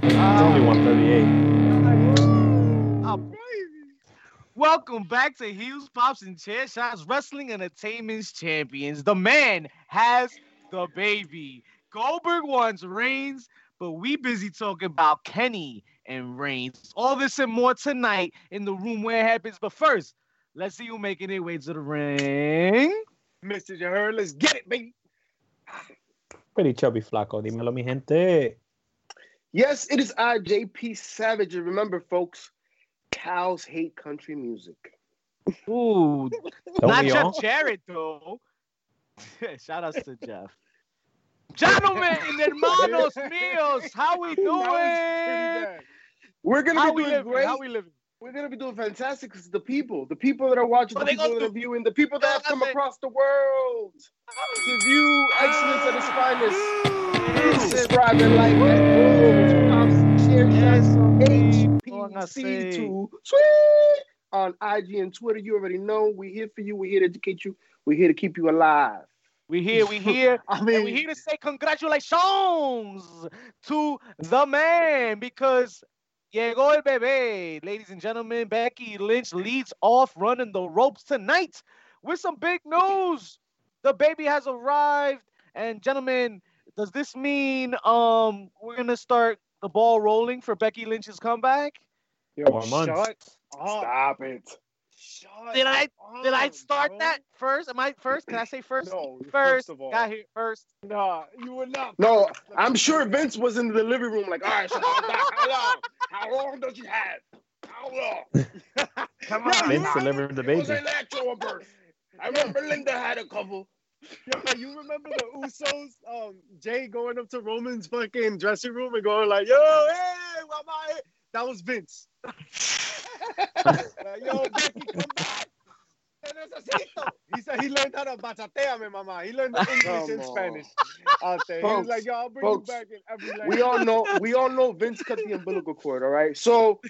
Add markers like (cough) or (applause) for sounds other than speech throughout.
It's only 138. Oh, Welcome back to Hughes Pops, and Chair Shots Wrestling Entertainment's Champions. The man has the baby. Goldberg wants Reigns, but we busy talking about Kenny and Reigns. All this and more tonight in the room where it happens. But first, let's see who making their way to the ring. Mr. Heard? Let's get it, baby. Pretty chubby flaco. Dímelo, mi gente. Yes, it is I, JP Savage. And remember, folks, cows hate country music. Ooh, (laughs) Don't not we Jeff all? Jarrett though. (laughs) Shout outs to Jeff. Gentlemen, (laughs) hermanos míos, how we That doing? We're gonna How be we doing living? great. How we living? We're gonna be doing fantastic because the people, the people that are watching, What the people that are viewing, the people that have come across the world to view excellence at its ah. finest. And like that. Pops, share, Yes, HPC2 sweet on IG and Twitter. You already know we're here for you. We're here to educate you. We're here to keep you alive. We here, we here. (laughs) I And we mean, here to say congratulations to the man because llegó el bebé. Ladies and gentlemen, Becky Lynch leads off running the ropes tonight with some big news. The baby has arrived. And gentlemen, does this mean um we're gonna start the ball rolling for Becky Lynch's comeback? yo, Four months. shut up. Stop it. Shut Did I did I start bro. that first? Am I first? Can I say (clears throat) first? No, first, first of all. got here first. Nah, you were not. No, first. I'm sure. Vince was in the living room like, all right, so how long? How long? How long does she have? How long? (laughs) Come on. you Vince delivered the baby. It was baby. an actual birth. I remember Linda had a couple. Yo, you remember the Usos? Um, Jay going up to Roman's fucking dressing room and going like, "Yo, hey, what am I?" That was Vince. (laughs) Like, Yo, Becky, come back. He said he learned how to bachateame, mama. He learned the English Come and on. Spanish out there. he Folks, was like, "Yo, I'll bring folks, you back in every language." We all know we all know Vince cut the umbilical cord, all right? So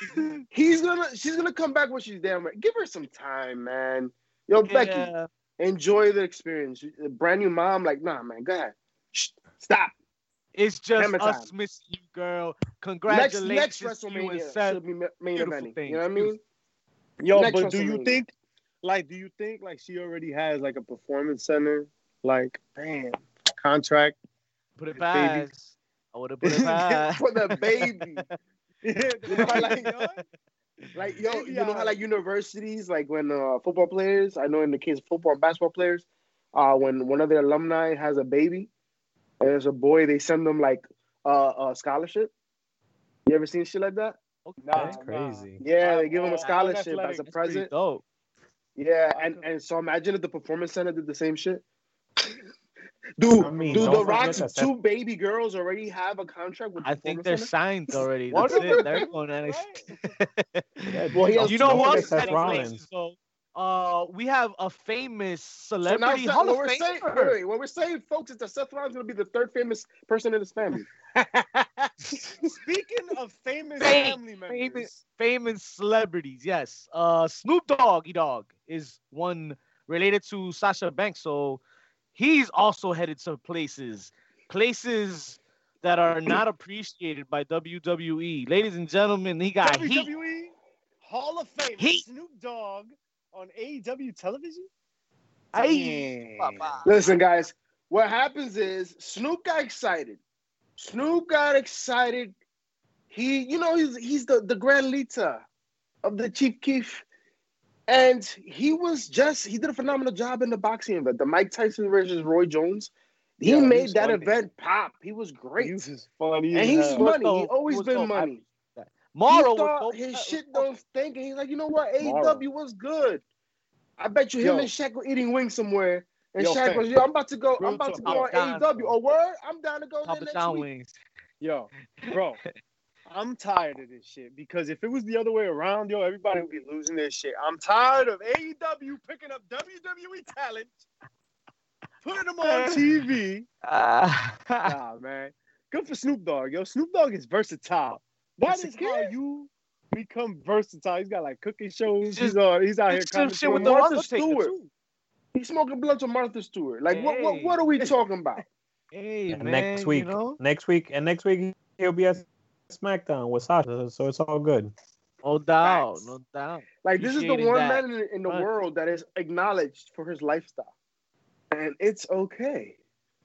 he's gonna she's gonna come back when she's damn right. Give her some time, man. Yo, Becky, Yeah. Enjoy the experience. A brand new mom, like, nah, man, go ahead. Shh, stop. It's just Hammer us time. missing you, girl. Congratulations next to you and WrestleMania Seth. should be ma- main Beautiful eventing. thing, You know what I mean? (laughs) Yo, Next but do you think, like, do you think like she already has like a performance center, like, damn, contract? Put it Baby. past. I would have put it (laughs) past. For the baby. (laughs) Yeah, You know like, Like yo, you know how like universities, like when uh, football players, I know in the case of football and basketball players, uh, when one of their alumni has a baby, and there's a boy, they send them like uh, a scholarship. You ever seen shit like that? Nah, That's crazy. Yeah, they give them a scholarship as a. That's present. dope. Yeah, and and so imagine if the performance center did the same shit. Do I mean, do the forget Rock's that two baby girls already have a contract with? I think they're Center? signed already. One (laughs) That's it. They're going NXT. Yeah, (laughs) Well, he has you know don't who else Seth had Rollins. places though? Uh, we have a famous So now, celebrity Seth- Hall what of we're saying, wait, what we're saying, folks, is that Seth Rollins going to be the third famous person in his family. (laughs) Speaking of famous Fame- family famous- members, famous celebrities. Yes. Uh, Snoop Doggy Dogg is one related to Sasha Banks, so he's also headed to places, places that are not appreciated by WWE. Ladies and gentlemen, he got heat. WWE Hall of Fame Heat. Snoop Dogg on AEW television. Ay, Damn. papa. Listen, guys, what happens is Snoop got excited. Snoop got excited. He, you know, he's he's the the Grand Lita of the Chief Keef, and he was just he did a phenomenal job in the boxing event, the Mike Tyson versus Roy Jones. He Yeah, made was that funny. event pop. He was great, He was funny. and he's hell. money. dope. He always He been dope. I money. Morrow he thought dope. his Uh, shit don't stink, and he's like, you know what, Morrow. AEW was good. I bet you him Yo. and Shaq were eating wings somewhere. And Yo, Shaq was, yo, I'm about to go. Real I'm about to go talk. on Papa AEW. Oh, word? I'm down to go there Papa next John week. wings. Yo, bro, (laughs) I'm tired of this shit because if it was the other way around, yo, everybody would be losing their shit. I'm tired of AEW picking up WWE talent, putting them on (laughs) TV. Ah. Nah, man. Good for Snoop Dogg, yo. Snoop Dogg is versatile. That Yes, is he how is. you become versatile. He's got like cooking shows. Just- He's uh, he's out here Just some shit with the Martha Undertaker Stewart. too. He's smoking blunts with Martha Stewart. Like, what, what, what are we talking about? Hey And man, next week, you know? next week, and next week he'll be at SmackDown with Sasha, so it's all good. No doubt, Facts. no doubt. Like this is the one that. man in, in the Right. world that is acknowledged for his lifestyle, and it's okay.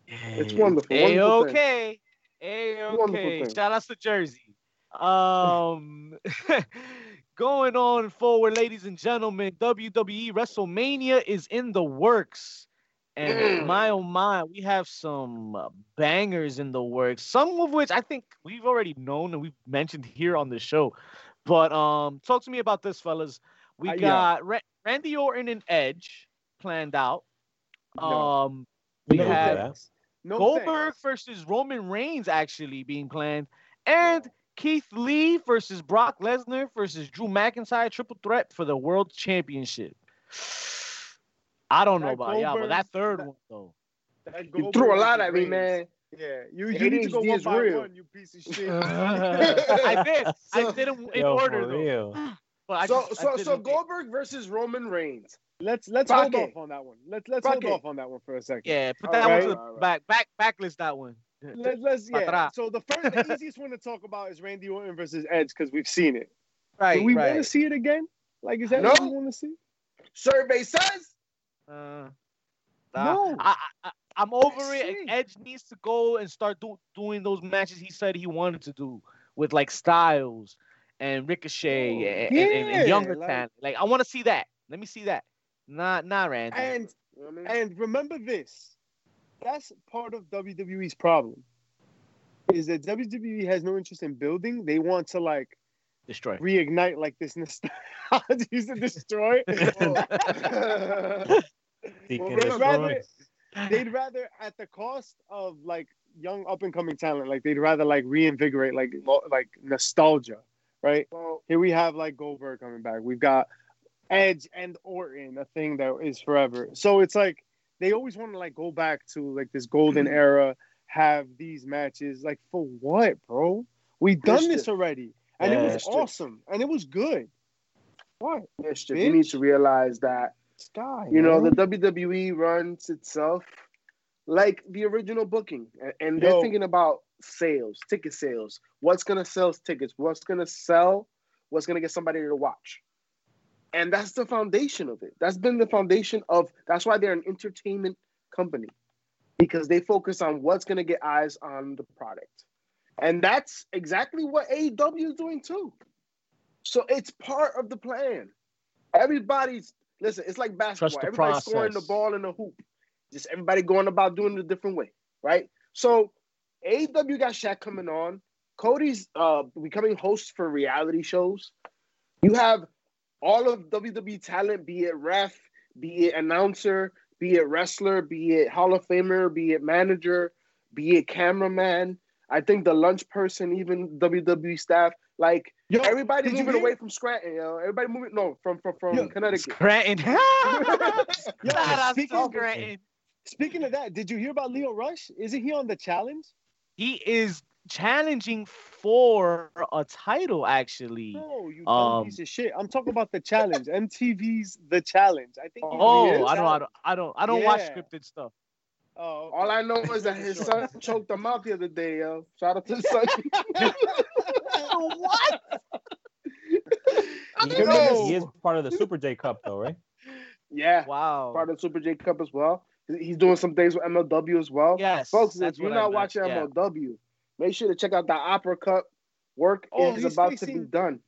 It's wonderful. A wonderful okay. A Wonderful okay. Shout out to Jersey. Um (laughs) going on forward, ladies and gentlemen, WWE WrestleMania is in the works. And Mm. my oh my, we have some uh, bangers in the works. Some of which I think we've already known and we've mentioned here on the show. But um talk to me about this, fellas. We Uh, yeah. got Ra- Randy Orton and Edge planned out. No. Um we No, have that. No Goldberg thanks. versus Roman Reigns actually being planned, and Keith Lee versus Brock Lesnar versus Drew McIntyre triple threat for the World Championship. I don't know That about y'all, but that third that- one though. That You threw a lot at me, man. Yeah, you, It you need to go it one is by real. one, you piece of shit. (laughs) (laughs) I did. I did them in Yo, order though. real. (sighs) But I so just, so did so Goldberg versus Roman Reigns. let's let's Fuck hold it. off on that one. Let's let's Fuck hold it. off on that one for a second. Yeah, put All that one to right, the all right. back, back, backlist that one. (laughs) Let, let's yeah. So the first, the easiest one to talk about is Randy Orton versus Edge because we've seen it. Right, Do we right. want to see it again? Like, is that No. what we want to see? Survey says Uh, No. I, I, I'm over it. see. Edge needs to go and start do, doing those matches he said he wanted to do with like Styles and Ricochet Oh, and, and- and- and younger like- talent. Like I want to see that. Let me see that. Not, not Randy. And You know I mean? and remember this. That's part of WWE's problem. Is that WWE has no interest in building. They want to like Destroy. reignite like this nostalgia. (laughs) To destroy. (laughs) (laughs) Well, they'd rather they'd rather at the cost of like young up and coming talent, like they'd rather like reinvigorate like lo- like nostalgia, right? well, Here we have like Goldberg coming back. We've got Edge and Orton, a thing that is forever. So it's like they always want to like go back to like this golden mm-hmm. era, have these matches. Like for what, bro? We've done this already, and it was awesome, and it was good. What? mischief. You need to realize that Sky. you know man. the WWE runs itself like the original booking, and they're Yo. thinking about sales, ticket sales. What's gonna sell tickets? What's gonna sell? What's gonna get somebody to watch? And that's the foundation of it. That's been the foundation of. That's why they're an entertainment company because they focus on what's gonna get eyes on the product, and that's exactly what AEW is doing too. So it's part of the plan. Everybody's listen. It's like basketball. Everybody's scoring the ball in the hoop. Just everybody going about doing it a different way, right? So AEW got Shaq coming on. Cody's uh becoming host for reality shows. You have all of WWE talent, be it ref, be it announcer, be it wrestler, be it Hall of Famer, be it manager, be it cameraman. I think the lunch person, even WWE staff, like Yo, everybody did you moving away from Scranton, yo. Everybody moving no from from, from Yo, Connecticut. Scranton. (laughs) (laughs) Shout out speaking of- Scranton. Speaking of that, did you hear about Lio Rush? Isn't he on the challenge? He is challenging for a title actually. No, you Um, piece of shit. I'm talking about the challenge. MTV's The Challenge. I think. he Oh. I don't, I don't, I don't, I don't watch scripted stuff. Oh, okay. All I know is that (laughs) his son choked him out the other day, yo. Shout out to the son. what? He, (laughs) Yo. he is part of the Super J Cup, though, right? yeah, Wow. part of the Super J Cup as well. He's doing some things with MLW as well. Yes, Folks, if you're not meant, watching yeah. MLW, make sure to check out the Opera Cup. Work Oh, is he's about to be done.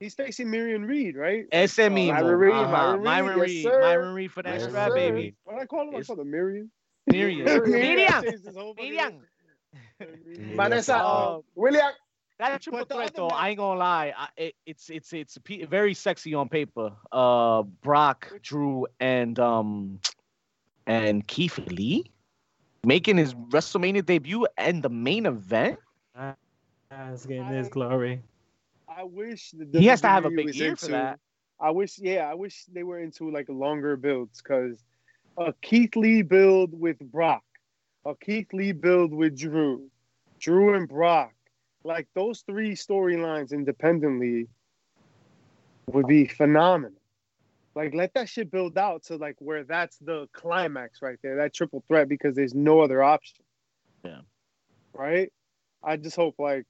He's facing Miriam Reed, right? Ese mismo. Myron Reed, uh-huh. Myron Reed, Myron Reed, sir. Myron Reed for that Yes, strap, sir. baby. What I call him? I It's- call him Miriam. Miriam. Miriam. Miriam. Changed his whole fucking Miriam. name. Vanessa, Uh, William, That triple But the threat, though, match- I ain't gonna lie. I, it, it's it's it's a pe- very sexy on paper. Uh, Brock, Drew, and um, and Keith Lee making his WrestleMania debut and the main event. Asking his glory. I wish the He has to have a big was year for that. I wish, yeah, I wish they were into like longer builds because a Keith Lee build with Brock, a Keith Lee build with Drew, Drew and Brock, like those three storylines independently would be phenomenal. Like let that shit build out to like where that's the climax right there, that triple threat because there's no other option. Yeah. Right? I just hope like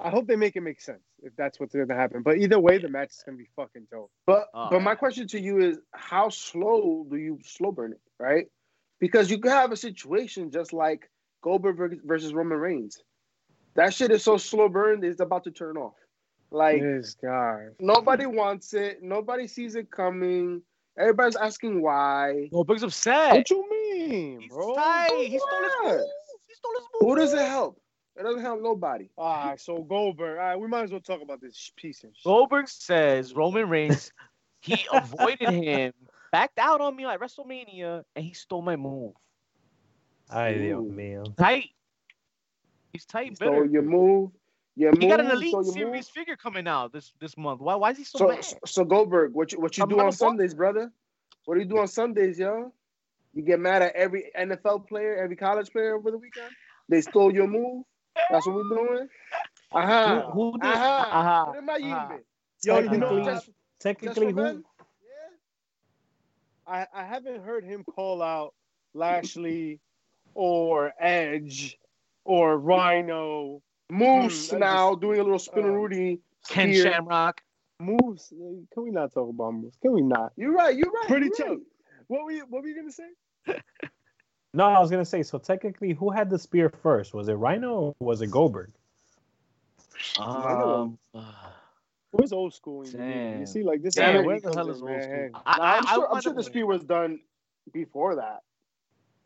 I hope they make it make sense if that's what's gonna happen. But either way, the match is gonna be fucking dope. But Oh, but my yeah. question to you is, how slow do you slow burn it, right? Because you could have a situation just like Goldberg versus Roman Reigns. That shit is so slow burned, it's about to turn off. Like this guy. nobody wants it, nobody sees it coming. Everybody's asking why. Goldberg's upset. What you mean, He's bro? tight. He stole his What? move. He stole his move. Who does it help? It doesn't help nobody. All right, so Goldberg. All right, we might as well talk about this piece of shit. Goldberg says Roman Reigns he (laughs) avoided him, backed out on me at WrestleMania, and he stole my move. Ay, Dios Ooh. mío. Tight. He's tight, So bitter. you move, you He move, got an elite series move. figure coming out this this month. Why why is he so, So, mad? so Goldberg, what you what you I'm do gonna on walk- Sundays, brother? What do you do on Sundays, yo? You get mad at every NFL player, every college player over the weekend? They stole your move. That's what we're doing. Aha. Who, who did? Aha. Aha. What am I using? Yo, you know, Technically- just, Just- Technically, just for who? I, I haven't heard him call out Lashley or Edge or Rhino Moose I now just- doing a little spin uh, Rudy. Ken spear. Shamrock. Moose. Can we not talk about Moose? Can we not? You're right. You're right. Pretty chill. right. What were you, what were you gonna say? (laughs) No, I was gonna say. So technically, who had the spear first? Was it Rhino or was it Goldberg? Um, Where's old school? You? Damn. you see, like this. Damn, is where the hell is old school? Nah, I'm I- I sure. I'm sure the spear was done before that.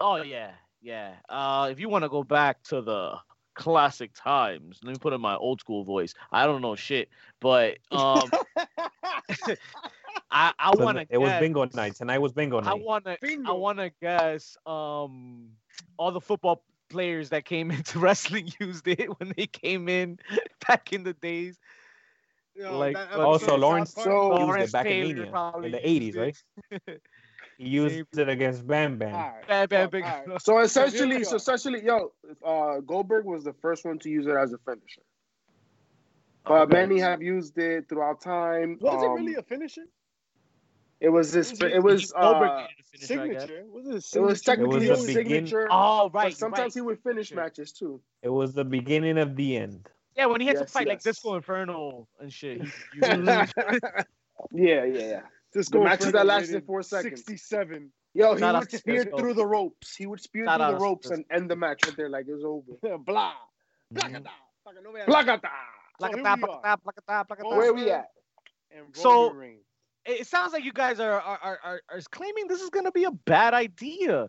Oh yeah, yeah. Uh, if you want to go back to the classic times, let me put in my old school voice. I don't know shit, but um, (laughs) (laughs) I I So want to. it was bingo night. Tonight was bingo night. I want to. I want to guess. Um, all the football players that came (laughs) into wrestling (laughs) used it when they came in (laughs) back in the days. Yo, Like, that Also, of Lawrence So- Park- used Lawrence it back in Taylor Mania probably in the 80s, right? He used it against Bam Bam. All right, Bad, bad, fuck, big. all right. So essentially, so essentially, yo, uh, Goldberg was the first one to use it as a finisher. But many have used it throughout time. Was it Um, really a finisher? It was this. Was it- It was. Uh, needed to finish, I guess. Signature? Was it a it was technically It was the begin- signature. Oh but right, sometimes right. he would finish Sure. matches too. It was the beginning of the end. Yeah, when he had to Yes, fight like. Disco Inferno and shit. He, (laughs) he yeah, yeah, yeah. This The matches that lasted four seconds. 67. Yo, he Shout out would spear Cisco. through the ropes. He would spear Shout through the ropes Cisco. and end the match right there, like it was over. (laughs) Blah. Placata. Fucking no veas. Placata. So Placata, placata, placata, placata. Where we at? And So- Roman Reigns. It it sounds like you guys are are, are, are, are claiming this is gonna be a bad idea.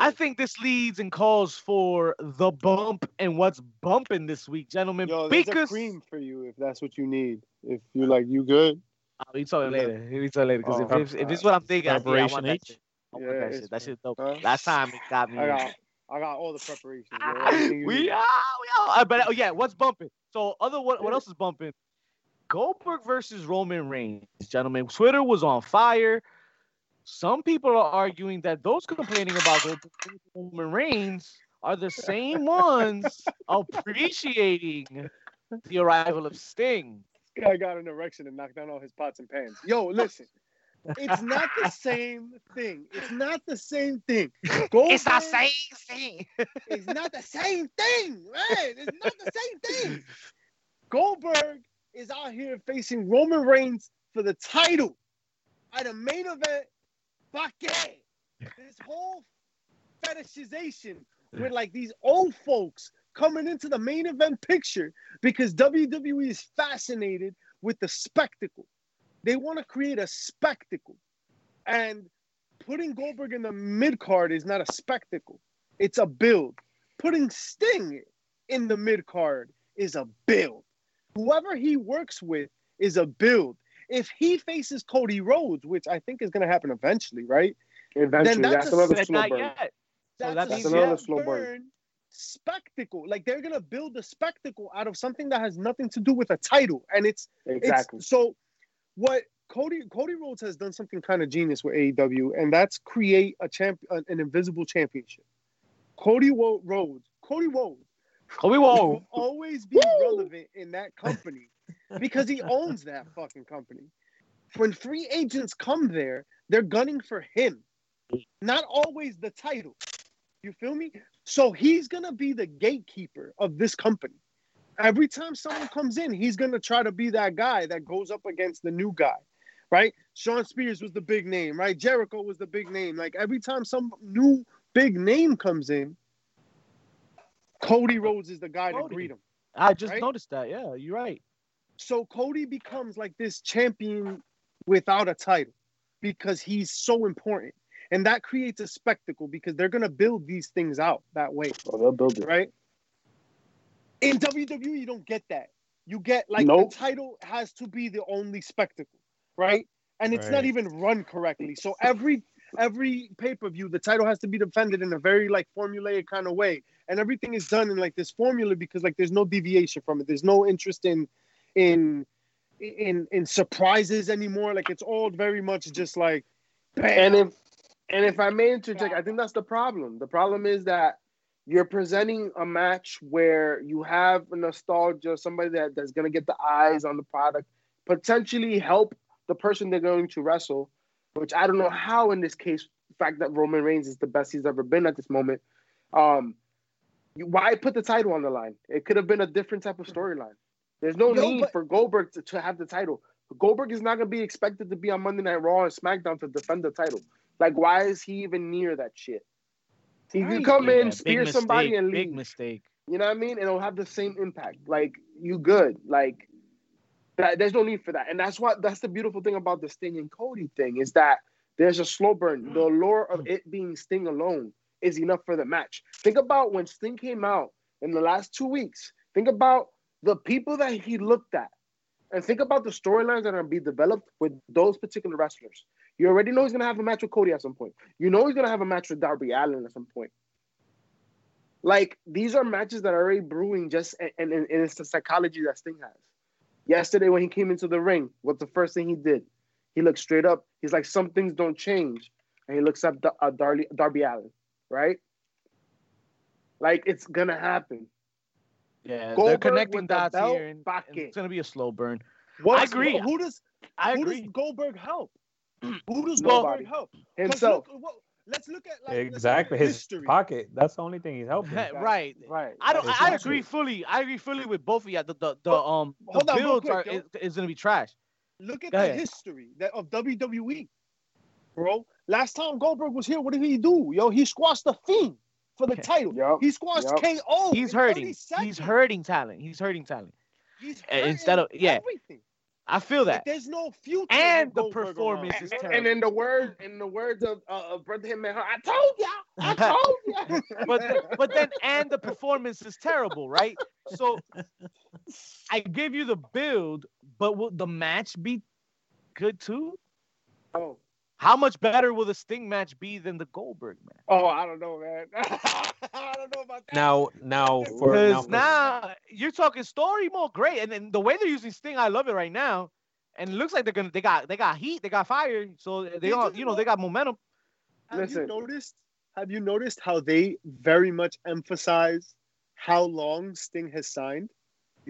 I think this leads and calls for the bump and what's bumping this week, gentlemen. Yo, there's a cream for you if that's what you need. If you like, you good? I'll be talking later. We'll be talking later because Oh, if, if, if it's what I'm thinking, I, yeah, I Preparation want that H? shit. I want Yeah, that shit. That fine. shit dope. Huh? Last time it got me. I got, I got all the preparations. (laughs) yo. Everything you we are, we are. Uh, but oh yeah, what's bumping? So other what what else is bumping? Goldberg versus Roman Reigns, gentlemen. Twitter was on fire. Some people are arguing that those complaining about Roman Reigns are the same (laughs) ones appreciating the arrival of Sting. This guy got an erection and knocked down all his pots and pans. Yo, listen. It's not the same thing. It's not the same thing. Goldberg (laughs) It's the same thing. It's not the same thing, man. It's not the same thing. (laughs) Goldberg is out here facing Roman Reigns for the title at a main event. Baque. This whole fetishization with like these old folks coming into the main event picture because WWE is fascinated with the spectacle. They want to create a spectacle. And putting Goldberg in the mid card is not a spectacle, it's a build. Putting Sting in the mid card is a build. Whoever he works with is a build. If he faces Cody Rhodes, which I think is going to happen eventually, right? Eventually, that's that's, a another slow burn. yet. So That's, that a means another slow burn. burn spectacle. Like they're gonna build a spectacle out of something that has nothing to do with a title, and it's Exactly. it's so what Cody Cody Rhodes has done something kind of genius with AEW, and that's create a champ an an invisible championship. Cody Rhodes, Cody Rhodes Kobe will Whoa. always be relevant in that company because he owns that fucking company. When free agents come there, they're gunning for him, not always the title. You feel me? So he's gonna be the gatekeeper of this company. every time someone comes in, he's gonna try to be that guy that goes up against the new guy, right? Shawn Spears was the big name, right? Jericho was the big name. Like every time some new big name comes in, Cody Rhodes is the guy Cody. to greet him. I just Right? noticed that. Yeah, you're right. So Cody becomes like this champion without a title because he's so important. And that creates a spectacle because they're gonna build these things out that way, Oh, they'll build it. right? In WWE, you don't get that. You get like Nope. the title has to be the only spectacle, right? And it's not even run correctly. So every every pay-per-view, the title has to be defended in a very like formulaic kind of way. And everything is done in like this formula because like there's no deviation from it. There's no interest in in in in surprises anymore. Like it's all very much just like And if and if I may interject, I think that's the problem. The problem is that you're presenting a match where you have a nostalgia, somebody that, that's gonna get the eyes on the product, potentially help the person they're going to wrestle, which I don't know how in this case, the fact that Roman Reigns is the best he's ever been at this moment. Um why put the title on the line? It could have been a different type of storyline. There's no Yo, need but- for Goldberg to, to have the title. Goldberg is not going to be expected to be on Monday Night Raw and SmackDown to defend the title. Like, why is he even near that shit? He Right. can come in, big spear somebody, mistake, and big mistake. You know what I mean? And it'll have the same impact. Like, you good. Like, that, there's no need for that. And that's what that's the beautiful thing about the Sting and Cody thing is that there's a slow burn. The allure of it being Sting alone is enough for the match. Think about when Sting came out in the last two weeks. Think about the people that he looked at. And think about the storylines that are going to be developed with those particular wrestlers. You already know he's going to have a match with Cody at some point. You know he's going to have a match with Darby Allin at some point. Like, these are matches that are already brewing just, and, and, and it's the psychology that Sting has. Yesterday, when he came into the ring, what's the first thing he did? He looked straight up. He's like, some things don't change. And he looks up Dar- uh, Darby, Darby Allin, right? Like, it's going to happen. Yeah, they're Goldberg connecting with the here, and, back and it's gonna be a slow burn. what I agree. Who does I who agree. does Goldberg help? Who does Well- Goldberg help? Himself. look, what- let's look at like Exactly. His history. pocket. That's the only thing he's helping. right. Right. I don't. That's I agree fully. I agree fully with both of you. The the, the Hold- um the hold on builds quick, are yo. is, is gonna be trash. Look at Go the ahead. history that of WWE, bro. Last time Goldberg was here, what did he do? Yo, he squashed the Fiend for the (laughs) title. Yup. He squashed Yup. KO. He's hurting. He's hurting talent. He's hurting talent. He's Uh, hurting instead of- yeah. everything. I feel Like, that. there's no future. And the Goldberg performance around. is And, terrible. and in the word, in the words of uh, of Brother Hitman, I told ya, I (laughs) told ya. But but then (laughs) and the performance is terrible, right? So (laughs) I give you the build, but will the match be good too? oh, How much better will the Sting match be than the Goldberg match? oh, I don't know, man. (laughs) I don't know about that. Now, now for now, Because for- now you're talking story mode, great, and then the way they're using Sting, I love it right now. And it looks like they're gonna they got they got heat, they got fire, so they all you you know know- they got momentum. Have you noticed? Have you noticed how they very much emphasize how long Sting has signed?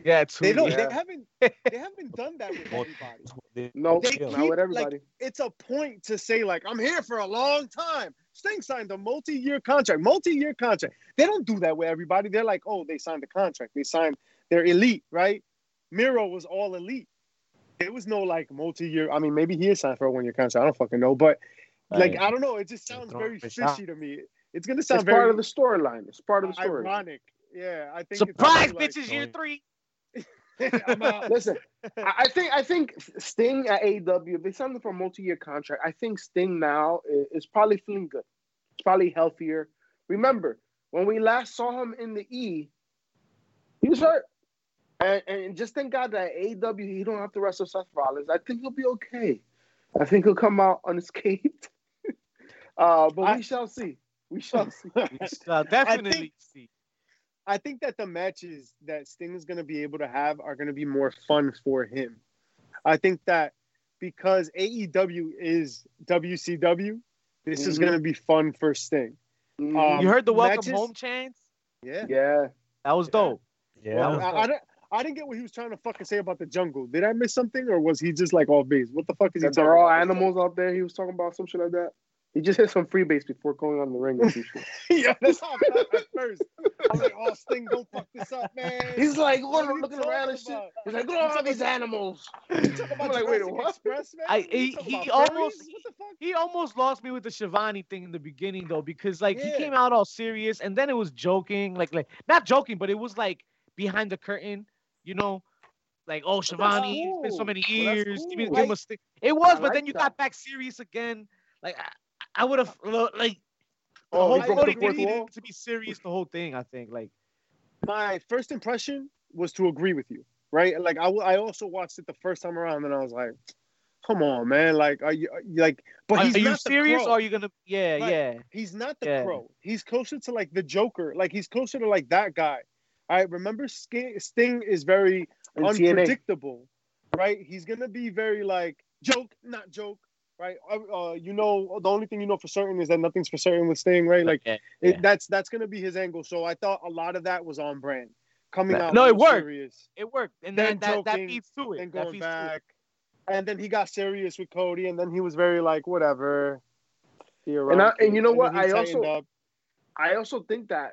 Yeah, it's They don't. Yeah. They haven't. They haven't done that with Well, everybody. no, They not with everybody. Like, it's a point to say like I'm here for a long time. Sting signed a multi-year contract. Multi-year contract. They don't do that with everybody. They're like, oh, they signed a contract. They signed. They're elite, right? Miro was all elite. There was no like multi-year. I mean, maybe he is signed for a one-year contract. I don't fucking know, but like Right. I don't know. It just sounds very fishy to me. It's gonna it's sound part of the storyline. It's part of the story. ironic. Yeah, I think surprise, gonna be bitches, year three. Like- (laughs) I'm. Listen, I I think I think Sting at AEW, if they signed him for a multi-year contract, I think Sting now is, is probably feeling good. He's probably healthier. Remember, when we last saw him in the E, he was hurt. And, and just thank God that at AEW he don't have to wrestle Seth Rollins. I think he'll be okay. I think he'll come out unscathed. (laughs) uh, but I- we shall see. We shall see. (laughs) We shall definitely see. I think that the matches that Sting is going to be able to have are going to be more fun for him. I think that because AEW is WCW, this is Mhm. going to be fun for Sting. Mhm. Um, You heard the welcome matches- home chants? Yeah. yeah. That was dope. yeah, Well, was- I, I, didn't, I didn't get what he was trying to fucking say about the jungle. Did I miss something or was he just like off base? What the fuck is he That talking there are all about? animals out there. He was talking about some shit like that. He just hit some freebase before going on the ring. or some shit. yeah, that's how I felt at first. I was like, oh, Sting, don't fuck this up, man. He's like What are looking, you looking around and shit. about? He's like, look at all these animals. You talk about (laughs) I'm like, wait, what? Express, man? I- he- he almost- furries? What the fuck? he almost lost me with the Schiavone thing in the beginning though, because like he came out all serious and then it was joking, like like not joking, but it was like behind the curtain, you know, like oh that's Schiavone, it's been so cool. many Well, that's years, give me give him a stick. It was, I but then you that. got back serious again. Like I, I would have like the Oh, whole he broke the fourth needed wall? to be serious the whole thing. I think like my first impression was to agree with you, right? Like I, I also watched it the first time around, and I was like, "Come on, man! Like, are you are you- like?" But are, he's are you not the serious Crow. or are you gonna yeah Right. yeah He's not the Yeah. crow. He's closer to like the Joker. Like he's closer to like that guy. All right. Remember, Sting, Sting is very In TNA. unpredictable, right? He's gonna be very like joke, not joke, right? Uh, you know, the only thing you know for certain is that nothing's for certain with Sting, right? Like yeah, it, that's that's gonna be his angle. So I thought a lot of that was on brand, coming out. no, it worked. Serious, it worked and Then then that, that joking, feeds to it. then going feeds it. back, and then he got serious with Cody, and then he was very like whatever. And I- and you know what? I also- up. I also think that,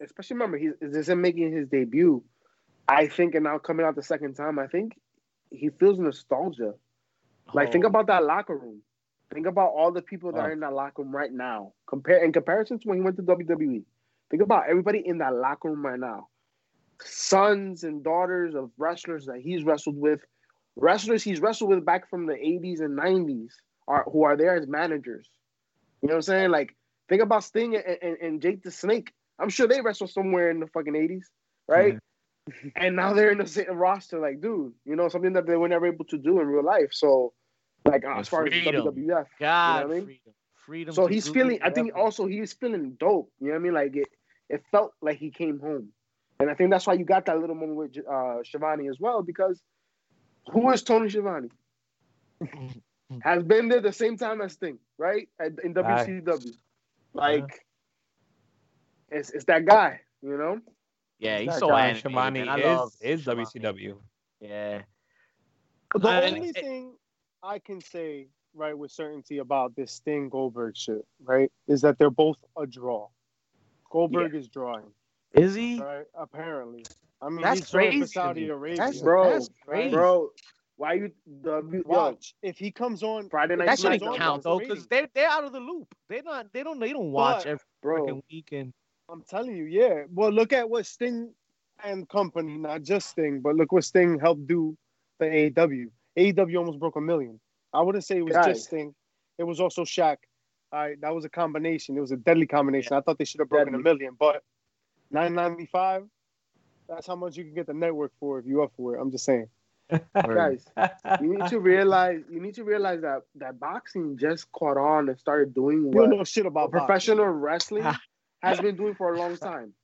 especially remember, he is him making his debut. I think, and now coming out the second time, I think he feels nostalgia. Like, think Oh. about that locker room. Think about all the people that Oh. are in that locker room right now. Compare in comparison to when he went to WWE. Think about everybody in that locker room right now. Sons and daughters of wrestlers that he's wrestled with, wrestlers he's wrestled with back from the 80s and 90s are who are there as managers. You know what I'm saying? Like, think about Sting and, and, and Jake the Snake. I'm sure they wrestled somewhere in the fucking 80s, right? (laughs) and now they're in the same roster. Like, dude, you know, something that they were never able to do in real life. So, like, uh, as far freedom. as WWF. God, I mean? freedom, freedom. So he's feeling, I think also he's feeling dope. You know what I mean? Like, it, it felt like he came home. And I think that's why you got that little moment with uh, Schiavone as well, because who is Tony Schiavone? (laughs) Has been there the same time as Sting, right? At, in Right. WCW. Like, it's, it's that guy, you know? Yeah, he's That so guy, animated, Schiavone man. I love is, is WCW. Yeah, The I- only thing I can say right with certainty about this Sting Goldberg shit, right, is that they're both a draw. Goldberg is drawing, is he? right? Apparently, I mean, That's he's drawing crazy for to Saudi. Arabia. That's- Bro, that's crazy. bro, why you the Watch if he comes on, Friday night That shouldn't Smackdown SmackDown, count though, because they're they're out of the loop. They're not. They don't. They don't watch But- every bro. freaking weekend. I'm telling you, yeah. Well, look at what Sting and company, not just Sting, but look what Sting helped do the AEW. AEW almost broke a million. I wouldn't say it was Guys. just Sting. It was also Shaq. All right, that was a combination. It was a deadly combination. I thought they should have broken a million, but 995, that's how much you can get the network for if you up for it. I'm just saying. (laughs) Guys, you need to realize you need to realize that that boxing just caught on and started doing You what don't know shit about boxing. professional wrestling (laughs) has been doing for a long time.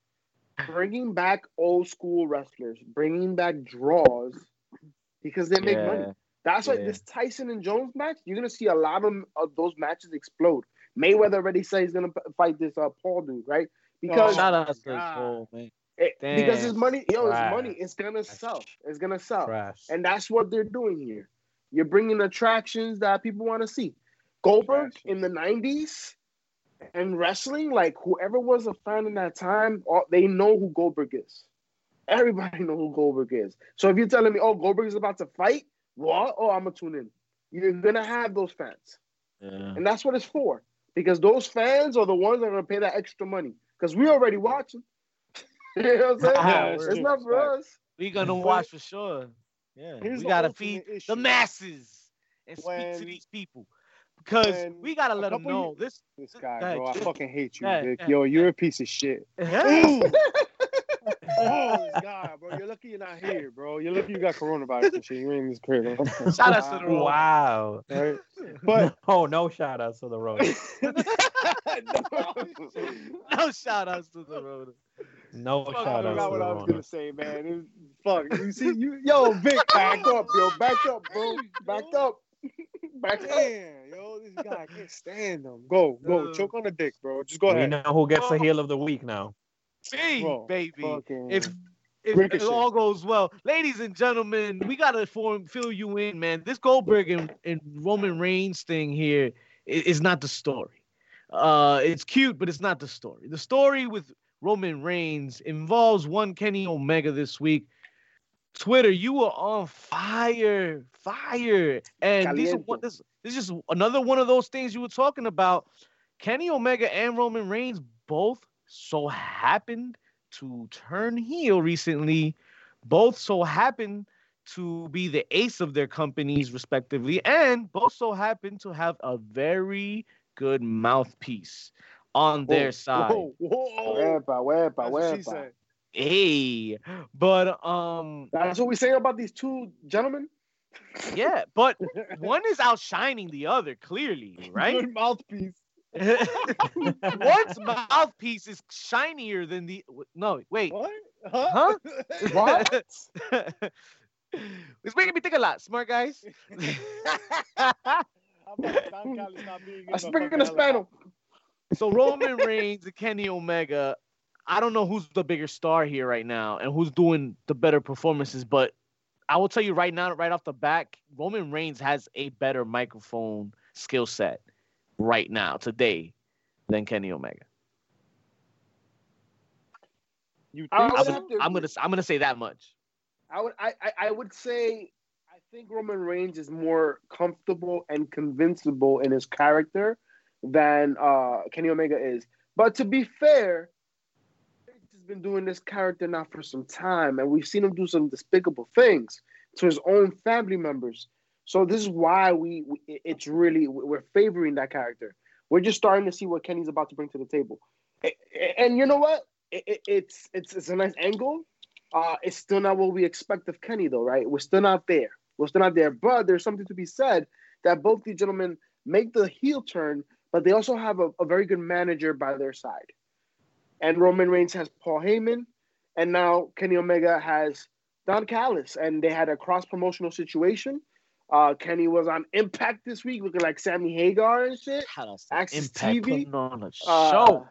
Bringing back old school wrestlers, bringing back draws because they make money. That's why Yeah. this Tyson and Jones match, you're gonna see a lot of, of those matches explode. Mayweather already said he's gonna fight this uh, Paul dude, right? Because Shout out to God. Cole, man. it, because his money, yo, his Trash. money, it's gonna sell. It's gonna sell. Trash. And that's what they're doing here. You're bringing attractions that people want to see. Goldberg Attractions. in the 90s and wrestling, like whoever was a fan in that time, all- they know who Goldberg is. Everybody (laughs) know who Goldberg is. So if you're telling me, oh, Goldberg is about to fight, what? Oh, I'm going to tune in. You're going to have those fans. Yeah. And that's what it's for. Because those fans are the ones that are going to pay that extra money. Because we already watching. (laughs) you know what I'm saying? Yeah, it's not true. for us. We gonna watch for sure. Yeah, Here's we gotta ultimate feed the masses and speak to these people because we gotta let them know this. This guy, Go ahead, bro, I fucking hate you, Go Vic. go Yo, you're a piece of shit. (laughs) Oh, this (laughs) guy, bro. You're lucky you're not here, bro. You're lucky you got coronavirus and shit. You ain't in this crib. (laughs) Shout out to the road. Wow. Right? But oh, no shout outs to the road. No shout outs to the road. No Fuck, I shout outs forgot what the I was road. gonna say, man. It was, fuck. You see, you yo, Vic, Back up, yo. Back up, bro. Back up. Back up. Damn, yo, this guy I can't stand him. Go, go, Uh, choke on the dick, bro. Just go We ahead. know who gets the heel of the week now. See, Bro, baby. Fucking, If if Ricochet. it all goes well, ladies and gentlemen, we gotta form fill you in, man. This Goldberg and, and Roman Reigns thing here is, is not the story. uh, it's cute, but it's not the story. The story with Roman Reigns involves one Kenny Omega this week. Twitter, you were on fire, fire, and these are Caliente. one, this, this is just another one of those things you were talking about. Kenny Omega and Roman Reigns both so happened to turn heel recently. Both so happened to be the ace of their companies, respectively, and both so happen to have a very good mouthpiece on their side. Whoa, whoa. Wepa, wepa, That's wepa. Hey, but um, That's what we say about these two gentlemen. yeah, but (laughs) one is outshining the other clearly, right? Good mouthpiece. (laughs) One's mouthpiece is shinier than the. No, wait. What? Huh? What? (laughs) it's making me think a lot, smart guys. I'm like, Don Cali not being in I the speak in fucking Spanish. so Roman Reigns and Kenny Omega, I don't know who's the bigger star here right now and who's doing the better performances, but I will tell you right now, right off the back, Roman Reigns has a better microphone skill set right now, today, than Kenny Omega. You I think would I'm gonna, I'm gonna, I'm gonna say that much. I would I, I I would say I think Roman Reigns is more comfortable and convincible in his character than uh Kenny Omega is. But to be fair, Reigns has been doing this character now for some time, and we've seen him do some despicable things to his own family members. So this is why we, we it's really we're favoring that character. We're just starting to see what Kenny's about to bring to the table, and you know what? It, it's it's it's a nice angle. Uh, it's still not what we expect of Kenny, though, right? We're still not there. We're still not there. But there's something to be said that both these gentlemen make the heel turn, but they also have a, a very good manager by their side. And Roman Reigns has Paul Heyman, and now Kenny Omega has Don Callis, and they had a cross promotional situation. Uh, Kenny was on Impact this week, looking like Sammy Hagar and shit. Had us some Access impact TV, on a Uh, show.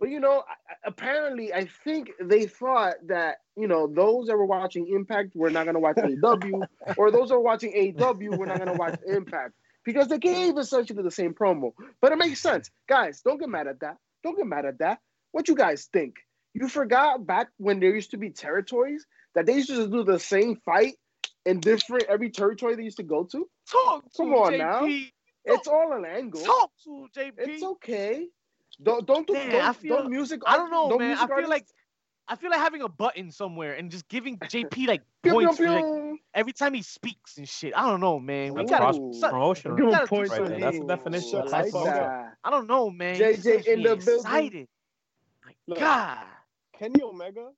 But you know, apparently, I think they thought that you know those that were watching Impact were not going to watch AEW, (laughs) or those that were watching AEW were not going to watch Impact because they gave essentially the same promo. But it makes sense, guys. Don't get mad at that. Don't get mad at that. What you guys think? You forgot back when there used to be territories that they used to do the same fight in different every territory they used to go to. Talk to Come on JP. now. It's all an angle. Talk to JP. It's okay. Don't don't do Man, don't, I feel- don't music. I don't know, don't man. I feel artists- like I feel like having a button somewhere and just giving (laughs) JP like Pew, pew, points for, like, every time he speaks and shit. I don't know, man. We That's gotta. cross Ooh. so- promotion. Give him gotta points right there. That's the definition Shut of like fuck promotion. up. that. I don't know, man. JJ This gets in the building. excited. My Look. God. Kenny Omega,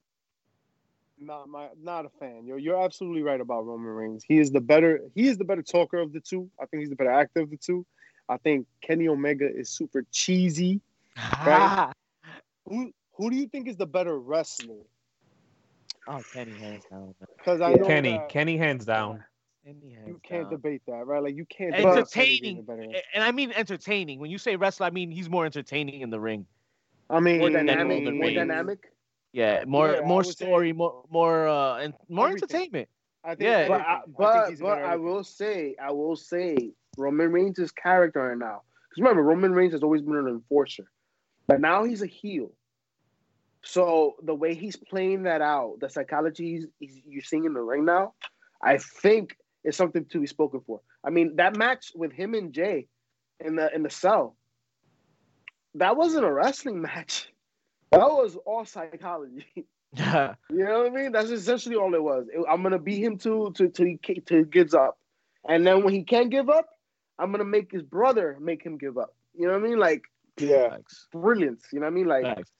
not my not a fan. Yo, you're absolutely right about Roman Reigns. He is the better. He is the better talker of the two. I think he's the better actor of the two. I think Kenny Omega is super cheesy. Right. Ah. Who who do you think is the better wrestler? oh, Kenny hands down. Because I Yeah. know Kenny, that Kenny, hands down. Kenny hands you can't down. debate that, right? Like you can't. Entertaining. debate Kenny being the better- A- And I mean entertaining. When you say wrestler, I mean he's more entertaining in the ring. I mean, More More than dynamic, Roman more Reigns. dynamic. Yeah, more Yeah, more would say- story, more more uh and more Everything. entertainment. I think Yeah. But I, everything. think but he's but I will say I will say Roman Reigns' character right now. Because remember, Roman Reigns has always been an enforcer, but now he's a heel. So the way he's playing that out, the psychology he's, he's you're seeing in the ring now, I think is something to be spoken for. I mean, that match with him and Jay in the in the cell, that wasn't a wrestling match. That was all psychology. (laughs) Yeah. You know what I mean? That's essentially all it was. It- I'm gonna beat him to to to he to he gives up, and then when he can't give up, I'm gonna make his brother make him give up. You know what I mean? Like Yeah. Facts. brilliance. You know what I mean? Like Facts.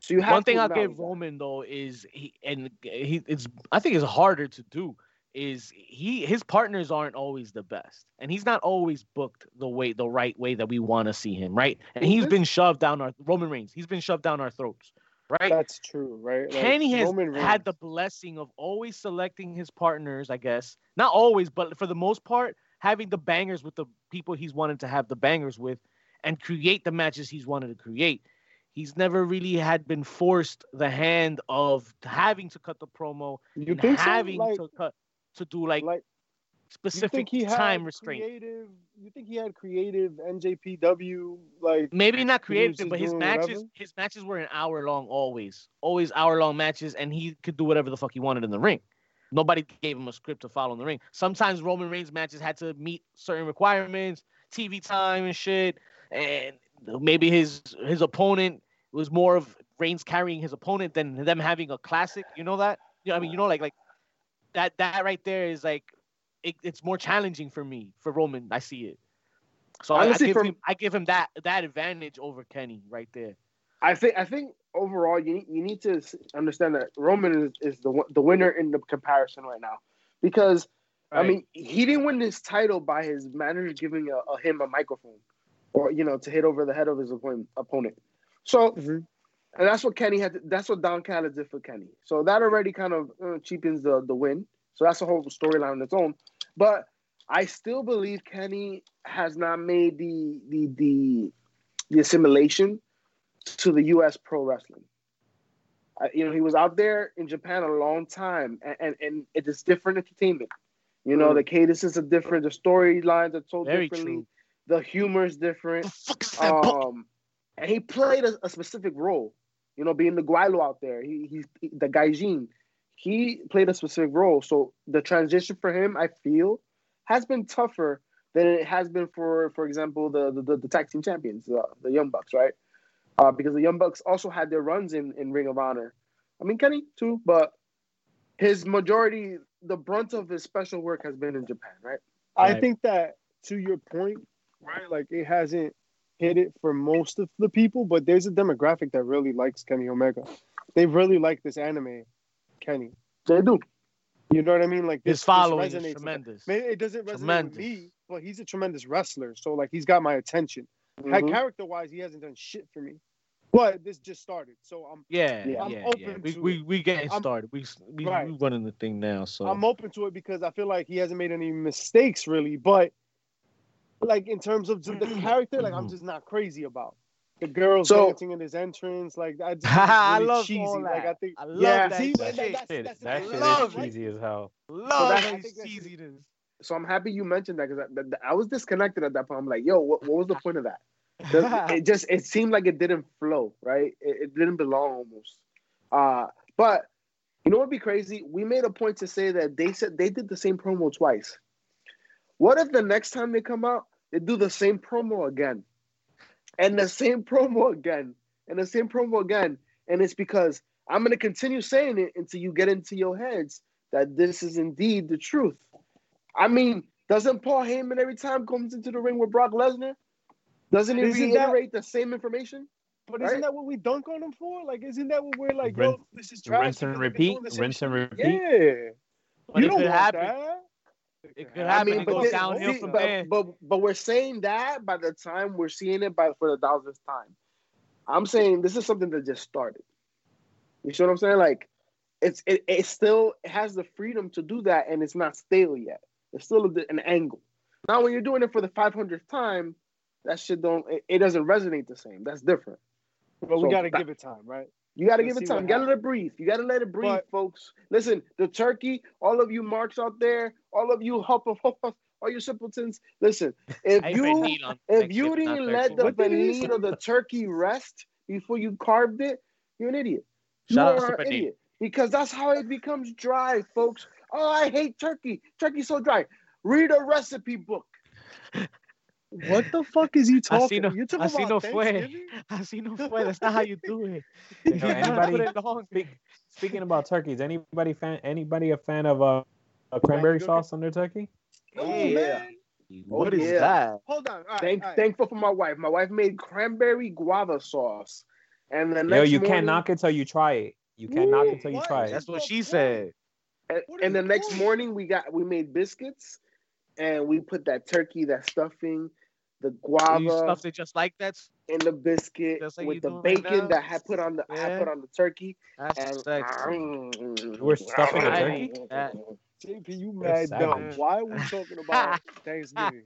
so you have One thing I'll acknowledge give. Roman though is he and he it's I think it's harder to do is he his partners aren't always the best and he's not always booked the way the right way that we want to see him right and he's mhm. been shoved down our Roman Reigns he's been shoved down our throats right That's true, right? Like, Kenny has Roman had the blessing of always selecting his partners, I guess. Not always, but for the most part, having the bangers with the people he's wanted to have the bangers with and create the matches he's wanted to create. He's never really had been forced the hand of having to cut the promo You and think so? having Like, to cut to do like, like You specific think he had time restraint. creative? You think he had creative NJPW like? Maybe not creative, but his matches whatever? his matches were an hour long always. Always hour long matches, and he could do whatever the fuck he wanted in the ring. Nobody gave him a script to follow in the ring. Sometimes Roman Reigns matches had to meet certain requirements, TV time and shit. And maybe his his opponent was more of Reigns carrying his opponent than them having a classic. You know that? You know, I mean, you know, like like that that right there is like it, it's more challenging for me for Roman. I see it. So I- Honestly, I, give from- him I give him that that advantage over Kenny right there. I think I think overall you need, you need to understand that Roman is, is the the winner in the comparison right now because I mean he didn't win this title by his manager giving a, a, him a microphone or you know to hit over the head of his opponent. opponent. So Mhm. And that's what Kenny had. To, that's what Don Callis did for Kenny. So that already kind of uh, cheapens the the win. So that's a whole storyline on its own. But I still believe Kenny has not made the the the the assimilation to the U.S. pro wrestling. Uh, you know, he was out there in Japan a long time, and and, and it is different entertainment. You know, Mm. the cadences are different, the storylines are told Very differently, true. the humor is different. The fuck is that book? Um, and he played a, a specific role. You know, being the Guaylo out there, he, he's he, the Gaijin. He played a specific role. So the transition for him, I feel, has been tougher than it has been for, for example, the the, the tag team champions, the, the Young Bucks, right? Uh, because the Young Bucks also had their runs in, in Ring of Honor. I mean, Kenny too, but his majority, the brunt of his special work has been in Japan, right? I Right. think that to your point, right? Like it hasn't hit it for most of the people, but there's a demographic that really likes Kenny Omega. They really like this anime, Kenny. They do. You know what I mean? Like His this, this following resonates is tremendous. Maybe it doesn't resonate Tremendous. with me, but he's a tremendous wrestler. So like he's got my attention. Mhm. Character wise, he hasn't done shit for me. But this just started, so I'm Yeah, Yeah. yeah, I'm yeah. open We, to we it. we getting I'm- started. We we Right. we running the thing now. So I'm open to it because I feel like he hasn't made any mistakes really. But like in terms of the (clears throat) character, like I'm just not crazy about the girls So- dancing in his entrance. Like I just (laughs) think I really love cheesy. all that. Like I think I love Yeah, that see, shit. but that- that's- Shit, that's- that I shit love is it. cheesy as hell. Love that- that I think that's- cheesiness. So I'm happy you mentioned that because I, I was disconnected at that point. I'm like, yo, what, what was the point of that? (laughs) it just it seemed like it didn't flow, right? It, it didn't belong almost. Uh, but you know what'd be crazy? We made a point to say that they said they did the same promo twice. What if the next time they come out, they do the same promo again, and the same (laughs) promo again, and the same promo again, and it's because I'm gonna continue saying it until you get into your heads that this is indeed the truth. I mean, doesn't Paul Heyman every time comes into the ring with Brock Lesnar? Doesn't he Isn't that- reiterate the same information? But isn't that what we dunk on him for? Like, isn't that what we're like? Rinse- Yo, this is trash. Rinse and because they've been repeat. doing the same Rinse and repeat. Yeah, But you it don't could want happen. that. It could I happen. mean, It but, see, from but, but but we're saying that by the time we're seeing it by for the thousandth time. I'm saying this is something that just started. You see what I'm saying? Like it's it, it still has the freedom to do that and it's not stale yet. It's still an angle. Now when you're doing it for the 500th time, that shit don't it, it doesn't resonate the same. That's different. But we got to give it time, right? You got to give it time. You got to let it breathe. You got to let it breathe, But- folks. Listen, the turkey, all of you marks out there, all of you huff of (laughs) all you simpletons. Listen, (laughs) if you even need on if you didn't let the What did he meat of the turkey rest before you carved it, you're an idiot. Shout you are an idiot because that's how it becomes dry, folks. Oh, I hate turkey. Turkey's so dry. Read a recipe book. (laughs) What the fuck is he (laughs) talking? Así no- you talking así about no fue. Thanksgiving? (laughs) Así no fue. That's not how you do it. (laughs) You You know, anybody- put it long. Speak, speaking about turkeys, anybody fan? Anybody a fan of uh, a cranberry Cookie? sauce on their turkey? Oh, Yeah. man. What is yeah. that? Hold on. All right, Thank, all right. Thankful for my wife. My wife made cranberry guava sauce, and the next Yo, you morning, can't knock it till you try it. You can't knock it till you try it. That's what she said. And, and is the next morning we got we made biscuits, and we put that turkey, that stuffing, the You guava stuffed it just like that. in the biscuit like with the doing right bacon that I put on the I put on the turkey. That's And sexy. Mm. We're stuffing a turkey? That- JP, you That's mad dumb. Why are we talking about (laughs) Thanksgiving?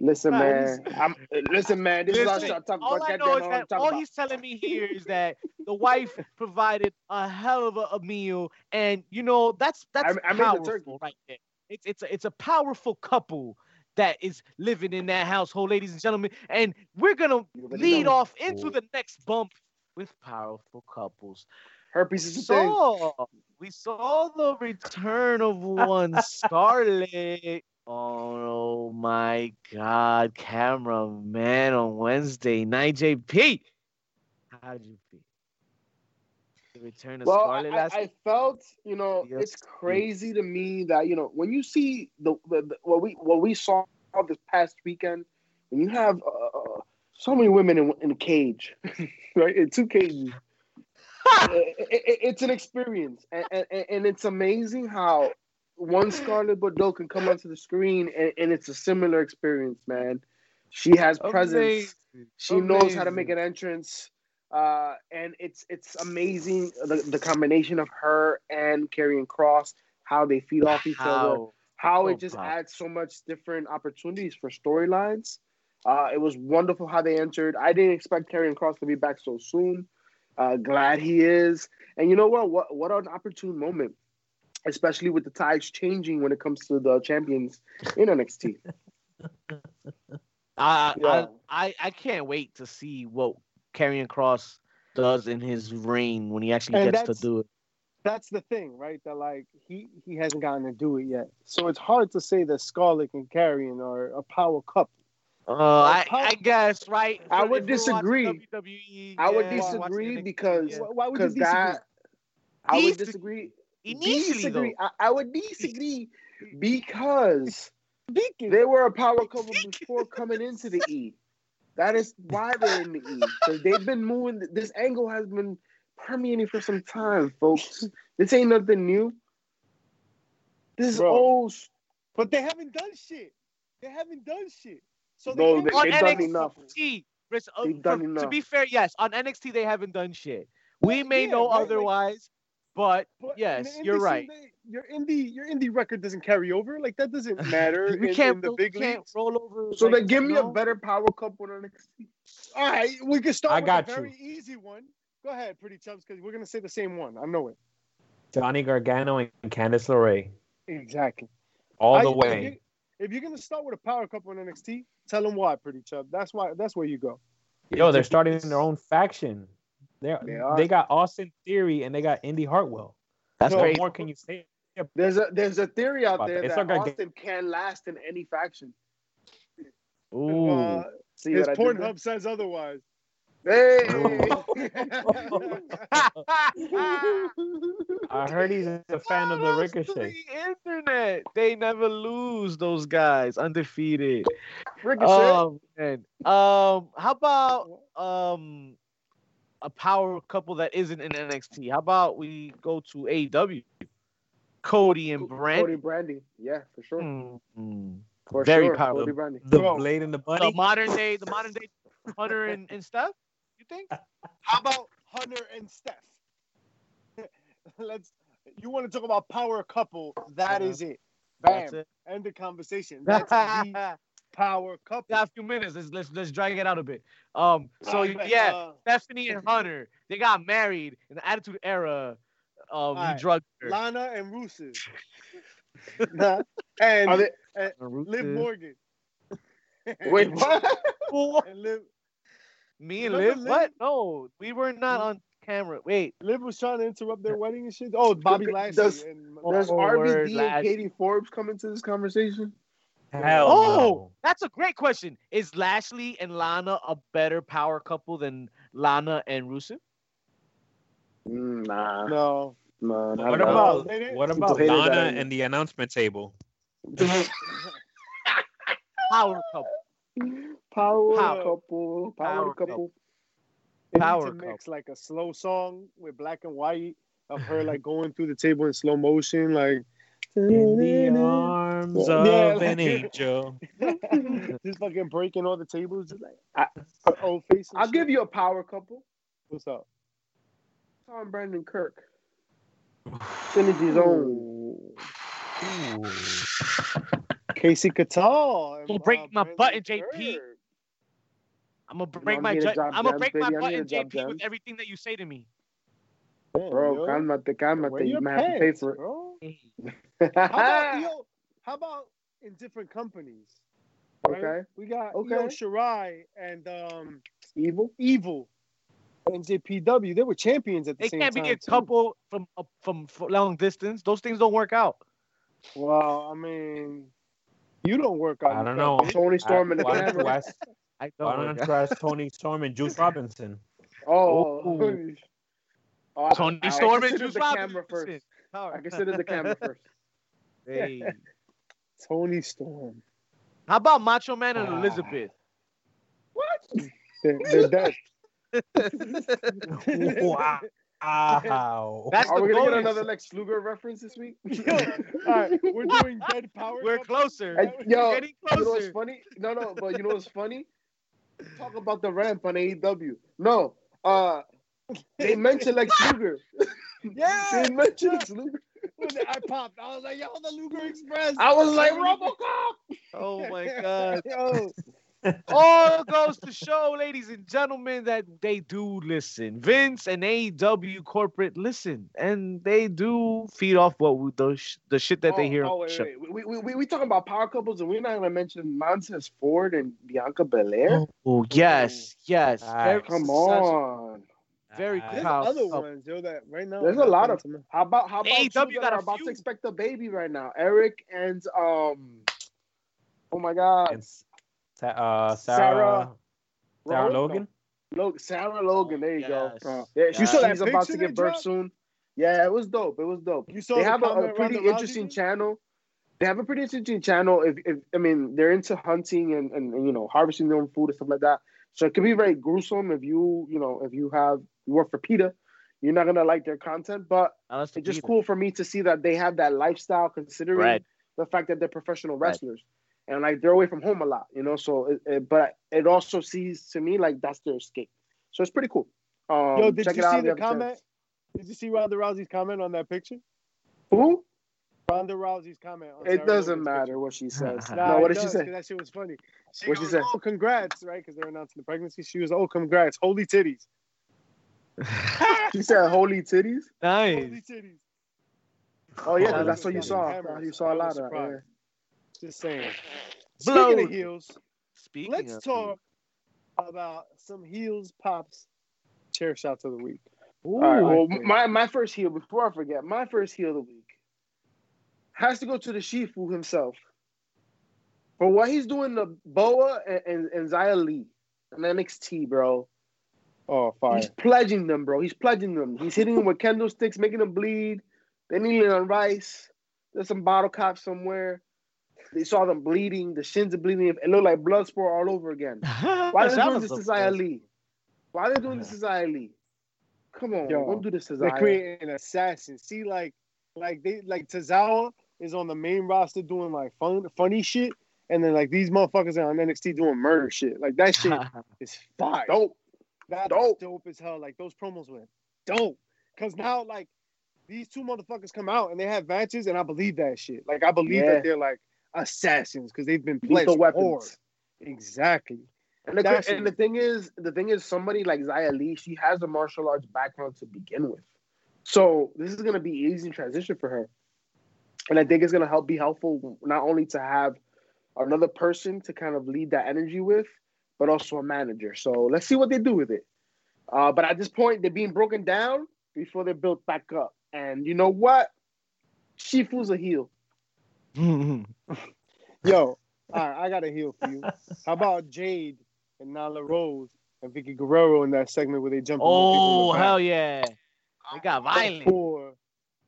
Listen, man. I'm, listen, man. This is Listen, our shot. Talk all about I know is that all about. he's telling me here is that the wife provided a hell of a, a meal, and you know that's that's I made the powerful turkey. right there. it's it's a, it's a powerful couple that is living in that household, ladies and gentlemen. And we're gonna lead know. off into the next bump with powerful couples. Herpes is saw we saw the return of one Scarlet. (laughs) Oh my God, cameraman on Wednesday night, JP. How did you feel? The return of Well, I, Scarlet I, last I felt, you know, Yes. it's crazy to me that you know when you see the, the, the what we what we saw this past weekend, when you have uh, uh, so many women in, in a cage, (laughs) right, in two cages, (laughs) it, it- it's an experience, and, and, and it's amazing how one Scarlet Bordeaux can come onto the screen, and, and it's a similar experience, man. She has presence. Amazing. She knows how to make an entrance. Uh, and it's it's amazing the, the combination of her and Karrion Kross, how they feed off each other, How? how Oh, it just wow. adds so much different opportunities for storylines. Uh, it was wonderful how they entered. I didn't expect Karrion Kross to be back so soon. Uh, glad he is. And you know what? What what an opportune moment, especially with the tides changing when it comes to the champions in NXT. (laughs) I, Yeah. I, I I can't wait to see what Karrion Kross does in his reign when he actually And gets to do it. That's the thing, right? That like he he hasn't gotten to do it yet. So it's hard to say that Scarlet and Karrion are a power couple. Uh, I, how- I guess right. I would if we're watching disagree. WWE, I would yeah, disagree because- yeah. Why, why would you disagree? that I would Disagree. disagree. initially disagree. though, I, I would disagree (laughs) because they were a power couple before coming into the E. That is why they're in the E. Because they've been moving. This angle has been permeating for some time, folks. This ain't nothing new. This is Bro. old. but they haven't done shit. They haven't done shit. So No, can't they- be on they've a done enough. NXT, Chris, uh, They've done for- to be fair, yes, on NXT they haven't done shit. We Well, may yeah, know right, like- otherwise, but But yes, you're right. they- Your indie, your indie record doesn't carry over. Like that doesn't (laughs) matter we in, can't, in the big can't leagues. roll over. So like, then give me a better power couple than NXT. All right, we can start I with got a you. very easy one. Go ahead, pretty chubs, because we're gonna say the same one. I know it Johnny Gargano and Candice LeRae exactly. all I- the if way. you- If you're gonna start with a power couple in NXT, tell them why, pretty chub. That's why. That's where you go. Yo, they're starting their own faction. They're, They they got Austin Theory and they got Indy Hartwell. That's No, What more can you say? There's a there's a theory out there it's that not gonna Austin can last in any faction. Ooh. Uh, (laughs) See his what I did there? Pornhub says otherwise. Hey. (laughs) I heard he's a fan of the Shout outs to Ricochet. The internet. They never lose. Those guys undefeated. Ricochet. Um, man. um, how about um a power couple that isn't in NXT? How about we go to AEW? Cody and Brent. Cody Brandi. Yeah, for sure. Mm, For Very sure. powerful. Cody Brandi. The Bro, Blade and the bunny. the modern day, the modern day Hunter and, and stuff. You think? (laughs) How about Hunter and Steph? (laughs) Let's. You want to talk about power couple? That Uh-huh. is it. That's Bam. it. End the conversation. (laughs) That's the power couple. got a few minutes. Let's let's let's drag it out a bit. Um, so yeah, uh, Stephanie and Hunter, they got married in the Attitude Era. Um, Alright, he drugged her. Lana and Rusev. (laughs) Nah. and Are they, Liv Morgan. (laughs) wait, what? What? And Liv, Me and Remember Liv? Liv? What? No, we were not on camera. Wait. Liv was trying to interrupt their (laughs) wedding and shit. Oh, Bobby Does- Lashley. does- and, Does Oh, word, RVD lad. and Katie Forbes come into this conversation? Hell Oh, that's a great question. Is Lashley and Lana a better power couple than Lana and Rusev? Mm, Nah, no. no, no. not What about what about hated that Lana and the announcement table? (laughs) Power couple. Power, Power. couple, power, Power couple. They need Power to mix like a slow song with black and white of her like (laughs) going through the table in slow motion, like In the arms Yeah, of like- an (laughs) angel. just fucking breaking all the tables, just like I- old face. I'll shit. give you a power couple. What's up? Tom Brandon Kirk. (sighs) Synergy Zone. (laughs) Casey Catal. and, Don't break uh, my Brandon button, JP. Kirk. I'm gonna know, break I'm my getting ju- I'm gonna break my baby. Button, getting job JP, with everything that you say to me. Damn, Bro, yo. calmate, Wear calmate. your You might have to pay for it. bro. (laughs) How about yo? how about in different companies? right? Okay. We got Okay. Io Shirai and um, Evil. Evil. NJPW. They were champions at the They same can't be a couple from uh, from long distance. Those things don't work out. Well, I mean, you don't work out. I don't know. Toni Storm and the (laughs) Why don't you I don't. don't work you out. ask Toni Storm and Juice Robinson? (laughs) Oh, Ooh. (laughs) oh I- Tony I Storm and Juice the Robinson. camera first. I right. consider the camera first. Hey. Toni Storm. How about Macho Man and. Elizabeth? What? They're, they're dead. Wow. Wow. That's Are the we gonna get another Lex Luger reference this week? (laughs) Yo, all right, we're (laughs) doing dead power. We're closer. Hey, yo, We're getting You know what's funny? No, no, but you know what's funny? (laughs) Talk about the ramp on AEW. No, uh, they mentioned Lex Luger. Yeah. They mentioned Lex Luger. When I popped. I was like, yo, the Luger Express. I was like, RoboCop. Oh my god. Yo, All goes to show, ladies and gentlemen, that they do listen. Vince and AEW corporate listen, and they do feed off what we, the sh- the shit that they Oh, hear Oh, on wait, wait. We, we, we, we talking about power couples, and we're not gonna mention Montez Ford and Bianca Belair. Oh yes, yes. Very Come on. Very Ah, there's other ones, yo. That right now. There's a I'm not lot of- them. How about how about AEW two that got a are about few. to expect a baby right now? Eric and um, oh my God, And Sa- Sarah Sarah, Sarah Rowan? Logan. No, Sarah Logan. There you go. Yes. Uh, yeah, You saw that she's about to they give birth dropped? soon. Yeah, it was dope. It was dope. You saw they the have a, a pretty Ronda Rousey interesting channel. They have a pretty interesting channel. If, if I mean, they're into hunting and, and, and, you know harvesting their own food and stuff like that. So it can be very gruesome if you you know if you have you work for PETA, you're not gonna like their content. But it's just Vegeta. cool for me to see that they have that lifestyle, considering Right. the fact that they're professional Right. Wrestlers and like they're away from home a lot, you know. So, it, it, but it also sees to me like that's their escape. So it's pretty cool. Um, Yo, did check you it out see if the comment? chance. Did you see Ronda Rousey's comment on that picture? Who? Ronda Rousey's comment. On It doesn't Logan's matter picture. what she (laughs) says. Nah, no, what did she does, say? 'cause That shit was funny. She What'd she goes, say? Oh, congrats, right? Because they're announcing the pregnancy. She was, oh, congrats, holy titties, (laughs) She said holy titties. nice. holy titties. Oh yeah, That that's what you saw. Cameras. You saw a lot of that. Surprised. Just saying. Blow. Speaking of heels, Speaking let's of talk about some heels pops. Chair shots of the week. Ooh, All right. Well, my my first heel before I forget, my first heel of the week has to go to the Shifu himself for what he's doing to Boa and and, and Xia Li and NXT, bro. Oh, fire! He's pledging them, bro. He's pledging them. He's hitting them with candlesticks, making them bleed. They kneeling on rice. There's some bottle caps somewhere. They saw them bleeding. The shins are bleeding. It looked like blood sport all over again. (laughs) Why are they doing this to Xia Li? Why are they doing this to Xia Li? Come on, Yo, don't do this to They're creating assassins. See, like, like they like Tozawa is on the main roster doing like fun, funny shit, and then like these motherfuckers are on NXT doing murder shit. Like that shit (laughs) is fire. Dope. That's Dope. dope. as hell. Like those promos were dope. Cause now like these two motherfuckers come out and they have matches, and I believe that shit. Like I believe Yeah. that they're like assassins because they've been Lethal weapons. hard. Exactly. And the, and the thing is, the thing is, somebody like Xia Li, she has a martial arts background to begin with, so this is gonna be easy transition for her. And I think it's gonna help be helpful not only to have another person to kind of lead that energy with, but also a manager. So let's see what they do with it. Uh, but at this point, they're being broken down before they're built back up. And you know what? Shifu's a heel. (laughs) Yo, all right, I got a heel for you. How about Jade and Nyla Rose and Vickie Guerrero in that segment where they jump? oh hell yeah! They got violent. For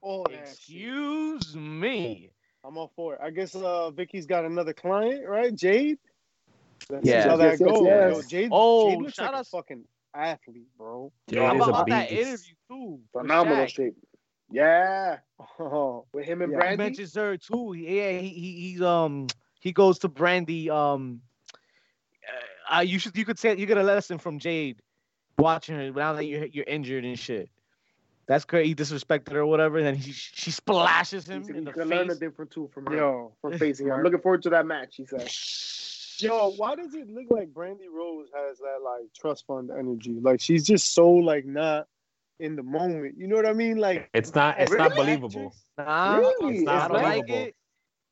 all that shit. Excuse me. I'm all for it. I guess uh Vickie's got another client, right? Jade. That's Yeah. how that Yes, yes, goes. yes. Yo, Jade, Oh, Jade looks shout like a fucking athlete, bro. Yeah, How it is about a that beast. interview too? Phenomenal Shaq? shape. Yeah, Oh, (laughs) with him and Yeah. He Brandi. mentions her too. Yeah, he, he he's um he goes to Brandi. Um, uh, uh, you should you could say you get a lesson from Jade watching her now that you're you're injured and shit. That's great. He disrespected her or whatever, and then he she splashes him He's, in the gonna learn a face. different tool from her. yo, from facing (laughs) her. I'm looking forward to that match. He said. (laughs) yo, why does it look like Brandi Rhodes has that like trust fund energy? Like she's just so like not in the moment. You know what I mean? Like It's not. It's Really? not believable. Nah, Really? it's not It's not I like believable. it.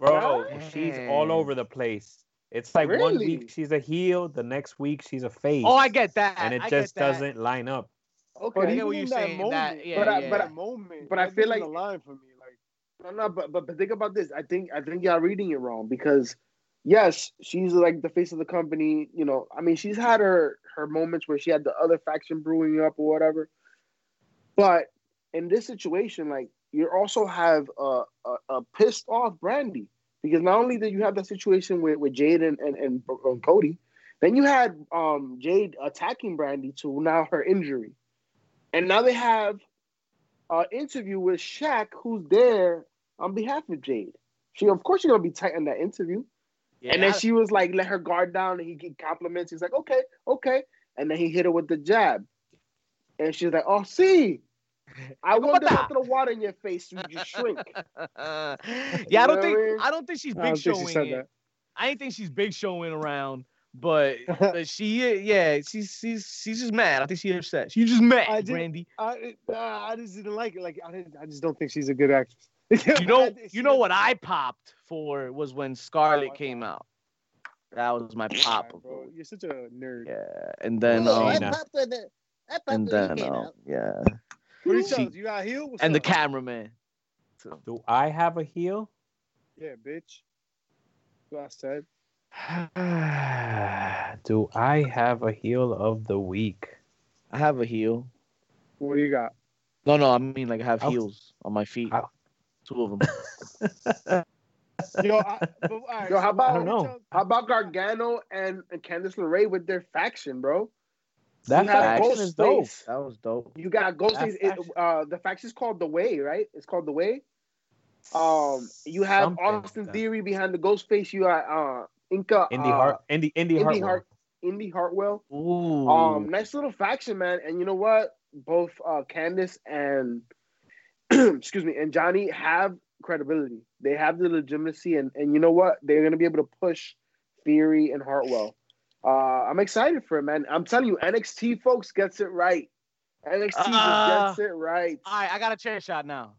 Bro, she's all over the place. It's like one week she's a heel, the next week she's a face. Oh, I get that. and it I just doesn't line up. Okay. I get what you're in that saying, that- yeah, But I- yeah. but I- that moment, but I feel doesn't like- align for me. Like No, no, but, but but think about this. I think I think y'all reading it wrong because yes, she's like the face of the company. You know, I mean, she's had her her moments where she had the other faction brewing up or whatever. But in this situation, like you also have a a, a pissed off Brandi because not only did you have that situation with, with Jade and, and and and Cody, then you had um Jade attacking Brandi to now her injury, and now they have uh, interview with Shaq, who's there on behalf of Jade. She, of course, she's gonna be tight in that interview. Yeah, and then she was like, let her guard down, and he get compliments. He's like, okay, okay, and then he hit her with the jab, and she's like, oh, see, I Como wonder tá? after the water in your face, you just shrink. (laughs) yeah, I You know don't what I think mean? I don't think she's I big don't think she showing said that. I ain't think she's big showing around, but, (laughs) but she yeah, she's she's she's just mad. I think she's upset. She's just mad, I did- Brandi. I, I just didn't like it. Like I didn't. I just don't think she's a good actress. (laughs) You know, you know what I popped for was when Scarlet came out. That was my pop. Alright, bro, you're such a nerd. Yeah, and then Well, um, I I popped when the, I popped and when then came um, out. yeah, What do you She- tell us? You got heel? What's and the up? cameraman. Do I have a heel? Yeah, bitch. That's what I said. (sighs) Do I have a heel of the week? I have a heel. What do you got? No, no, I mean like I have Ow. heels on my feet. Ow. Two of them. (laughs) Yo, I, but, all right, Yo, how about- I don't know. How about Gargano and, and Candice LeRae with their faction, bro? That You have faction is dope. Face. That was dope. You got Ghostface. That It, faction- uh, the faction's called the Way, right? It's called the Way. Um, you have Something Austin like. Theory behind the Ghostface. You got uh, Inca, Indy uh, Hart, Indy, Indy, Indy Hartwell. Hart- Indy Hartwell. Ooh. Um, nice little faction, man. And you know what? Both uh, Candice and (clears throat) excuse me and Johnny have credibility. They have the legitimacy, and and you know what? They're gonna be able to push Theory and Hartwell. Uh, I'm excited for it, man. I'm telling you, NXT folks gets it right. NXT just gets it right. All right, I got a chair shot now.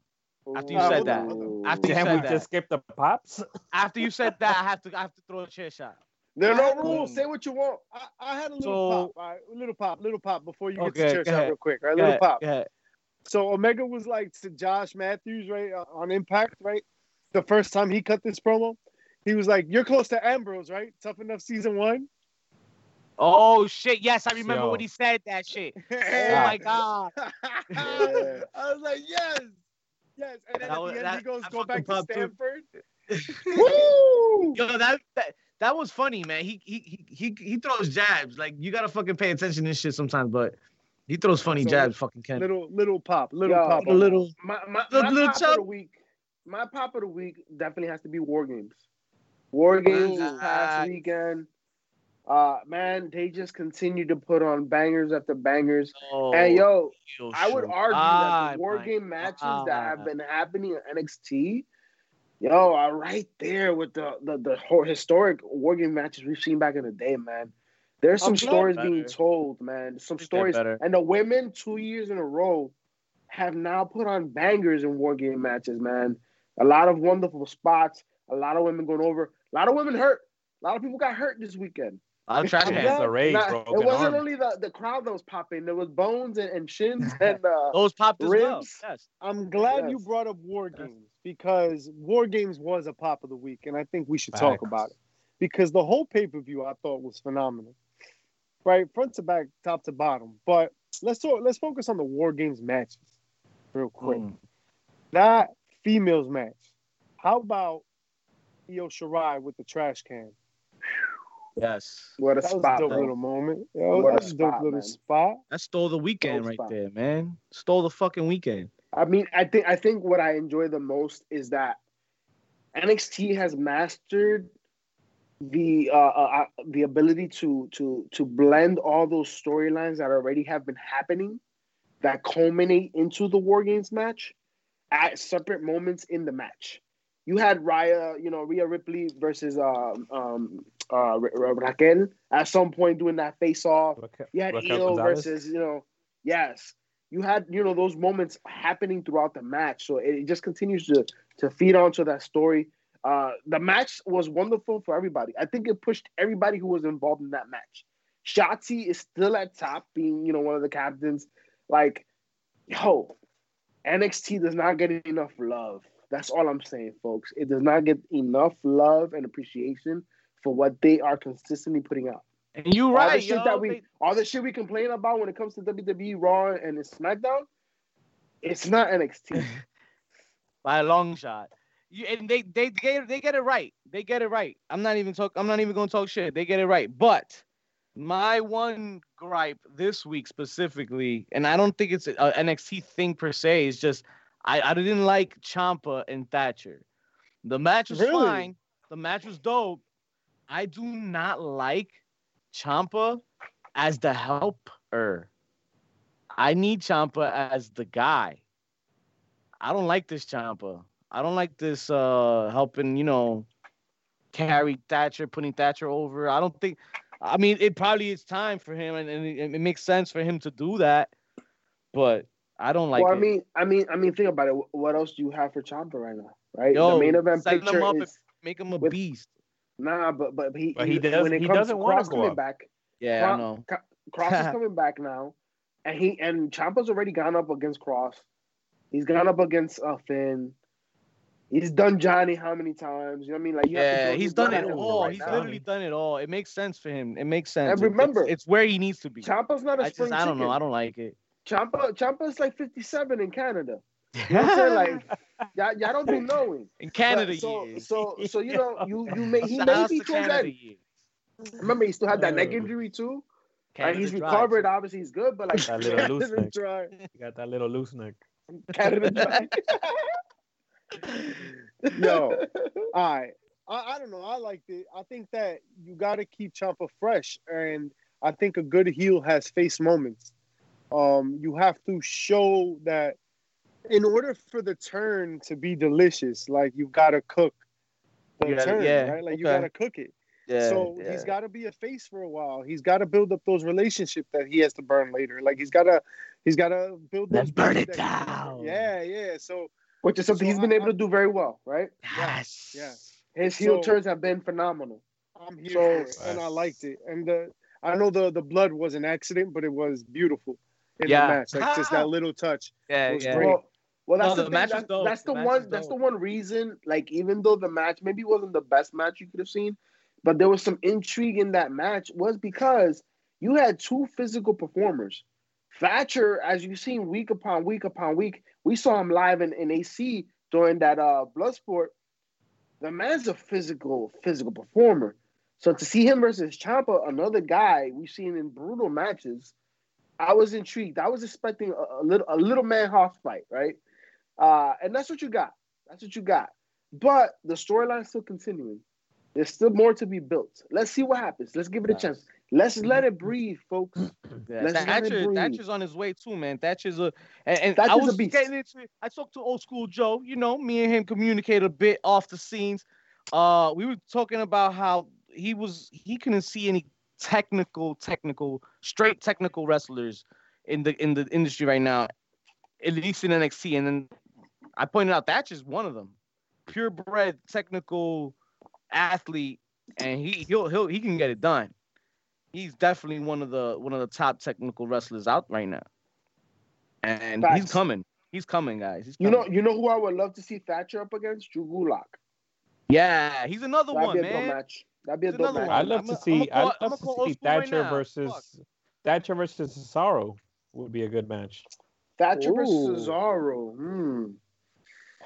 After you Uh, said that. on, hold After you Damn, said we that. just skipped the pops. After you said that, I have to I have to throw a chair shot. there are no rules. Say what you want. I, I had a little So- pop, all right, a little pop, little pop before you get Okay, to church go out ahead. real quick, right? Go little ahead, pop. go ahead. So Omega was like to Josh Matthews, right, uh, on Impact, right? The first time he cut this promo, he was like, "You're close to Ambrose, right? Tough enough, season one." Oh shit! Yes, I remember Yo. when he said that shit. (laughs) Oh my god! Yeah. (laughs) I was like, "Yes, yes." And then That at was- the end, that- he goes, "Go back to. Stanford." (laughs) Woo! Yo, that, that that was funny, man. He he he he he throws jabs. Like you gotta fucking pay attention to this shit sometimes, but he throws funny So, jabs. Fucking Ken. Little, little pop, little Yo, pop. A little. My my, Little- my little pop of the week. My pop of the week definitely has to be War Games. War oh Games this past weekend. Uh man, they just continue to put on bangers after bangers. Oh, and yo, yo, I would shoot. argue Ah, that the War my Game matches God. that have been happening in NXT, yo, are right there with the the, the whole historic War Game matches we've seen back in the day, man. There's some stories better. being told, man. Some stories, and the women two years in a row have now put on bangers in War Game matches, man. A lot of wonderful spots. A lot of women going over. A lot of women hurt. A lot of people got hurt this weekend. A lot of trash I'm cans. glad- LeRae Not- broke it wasn't arm. only the, the crowd that was popping. There was bones and, and shins (laughs) and uh, Those popped as well. Ribs. Yes. I'm glad you brought up War Games because War Games was a pop of the week, and I think we should talk about it because the whole pay per view I thought was phenomenal, right, front to back, top to bottom. But let's talk. Let's focus on the War Games matches real quick. Mm. That females match. How about Io Shirai with the trash can? Yes. what a That was spot, a dope little moment. Yo, What a that a dope little man. spot. That stole the weekend Dope right spot. there, man. Stole the fucking weekend. I mean, I think I think what I enjoy the most is that NXT has mastered the uh, uh, uh, the ability to to to blend all those storylines that already have been happening that culminate into the War Games match at separate moments in the match. You had Rhea, you know, Rhea Ripley versus um, um, uh, Ra- Ra- Raquel at some point doing that face off. Raquel- You had Raquel Io versus, you know, yes. You had, you know, those moments happening throughout the match. So it just continues to to feed onto that story. Uh, the match was wonderful for everybody. I think it pushed everybody who was involved in that match. Shotzi is still at top, being you know one of the captains. Like, yo, NXT does not get enough love. That's all I'm saying, folks. It does not get enough love and appreciation for what they are consistently putting out. And you all right, the shit yo, that we, they- all the shit we complain about when it comes to WWE Raw and SmackDown, it's not NXT. (laughs) by a long shot. You, and they they get they get it right. They get it right. I'm not even talk. I'm not even gonna talk shit. They get it right. But my one gripe this week specifically, and I don't think it's an NXT thing per se. Is just I I didn't like Ciampa and Thatcher. The match was Really? fine. The match was dope. I do not like Ciampa as the helper. I need Ciampa as the guy. I don't like this Ciampa. I don't like this uh helping, you know, carry Thatcher, putting Thatcher over. I don't think I mean it probably is time for him and, and it, it makes sense for him to do that. But I don't like well, it. I mean, I mean, I mean, think about it. What else do you have for Ciampa right now? Right, Yo, the main event picture up is Make him a with- beast. Nah, but but he, But he does- when it he comes doesn't to wanna Kross go coming up. back. Yeah, Cro- I know. Kross is (laughs) coming back now, and he and Ciampa's already gone up against Kross. He's gone up against uh, Finn. He's done Johnny how many times? You know what I mean? Like you have to Yeah, he's done it at him all. right He's now. literally done it all. It makes sense for him. It makes sense. And It- it's- remember- it's, where he needs to be. Ciampa's not a I spring just I don't know. I don't like it. Ciampa Ciampa's like 57 in Canada. You know what I'm saying? Like, (laughs) y'all, y'all don't be knowing. in Canada But so, years. so, so you know, you you may he may be to towards that. years. Remember, he still had that neck injury too. and Canada he's dry, recovered. too. Obviously, he's good. But like That little loose neck. Try. You got that little loose neck. Canada dry. (laughs) Yo, all right. I, I don't know. I liked it. I think that you got to keep Ciampa fresh, and I think a good heel has face moments. Um, you have to show that in order for the turn to be delicious, like you've got to cook the gotta- turn, yeah, right? Like you okay. got to cook it. Yeah, so yeah. he's got to be a face for a while. He's got to build up those relationships that he has to burn later. Like he's got to, he's got to build. Let's burn it down. Yeah, yeah. So Which is something So he's been I- able to do very well, right? Yes. yeah. His heel So- turns have been phenomenal. I'm here So- and I liked it. And the I know the the blood was an accident, but it was beautiful in Yeah. the match. Like just that (laughs) little touch. Yeah, It was yeah. great. Well, well, that's No, the, the match That's, that's the, The match one. That's the one reason. Like, even though the match maybe wasn't the best match you could have seen, but there was some intrigue in that match. Was because you had two physical performers. Thatcher, as you've seen week upon week upon week, we saw him live in, in AC during that uh Bloodsport. The man's a physical, physical performer. So to see him versus Ciampa, another guy we've seen in brutal matches, I was intrigued. I was expecting a, a little a little man hoss fight, right? Uh, and that's what you got. That's what you got. But the storyline is still continuing. There's still more to be built. Let's see what happens. Let's give it a chance. Let's let it breathe, folks. (clears throat) Yeah, Let's let it Thatcher, breathe. Thatcher's on his way too, man. Thatcher's a and, and Thatcher's I a was beast. getting into. I talked to old school Joe. You know, me and him communicate a bit off the scenes. Uh, we were talking about how he was he couldn't see any technical, technical, straight technical wrestlers in the in the industry right now, at least in NXT. And then I pointed out that's just one of them, purebred technical athlete, and he he'll he'll he can get it done he's definitely one of the one of the top technical wrestlers out right now. And he's coming. He's coming, guys. He's You know, you know who I would love to see Thatcher up against? Drew Gulak. yeah, he's another That'd one, be a dope man. match. That'd be a It's dope another match. one. I'd love I'ma- see. I'ma call- I'd I'ma love call to see school right Thatcher now. versus Thatcher versus Cesaro would be a good match. Thatcher versus Cesaro. Hmm.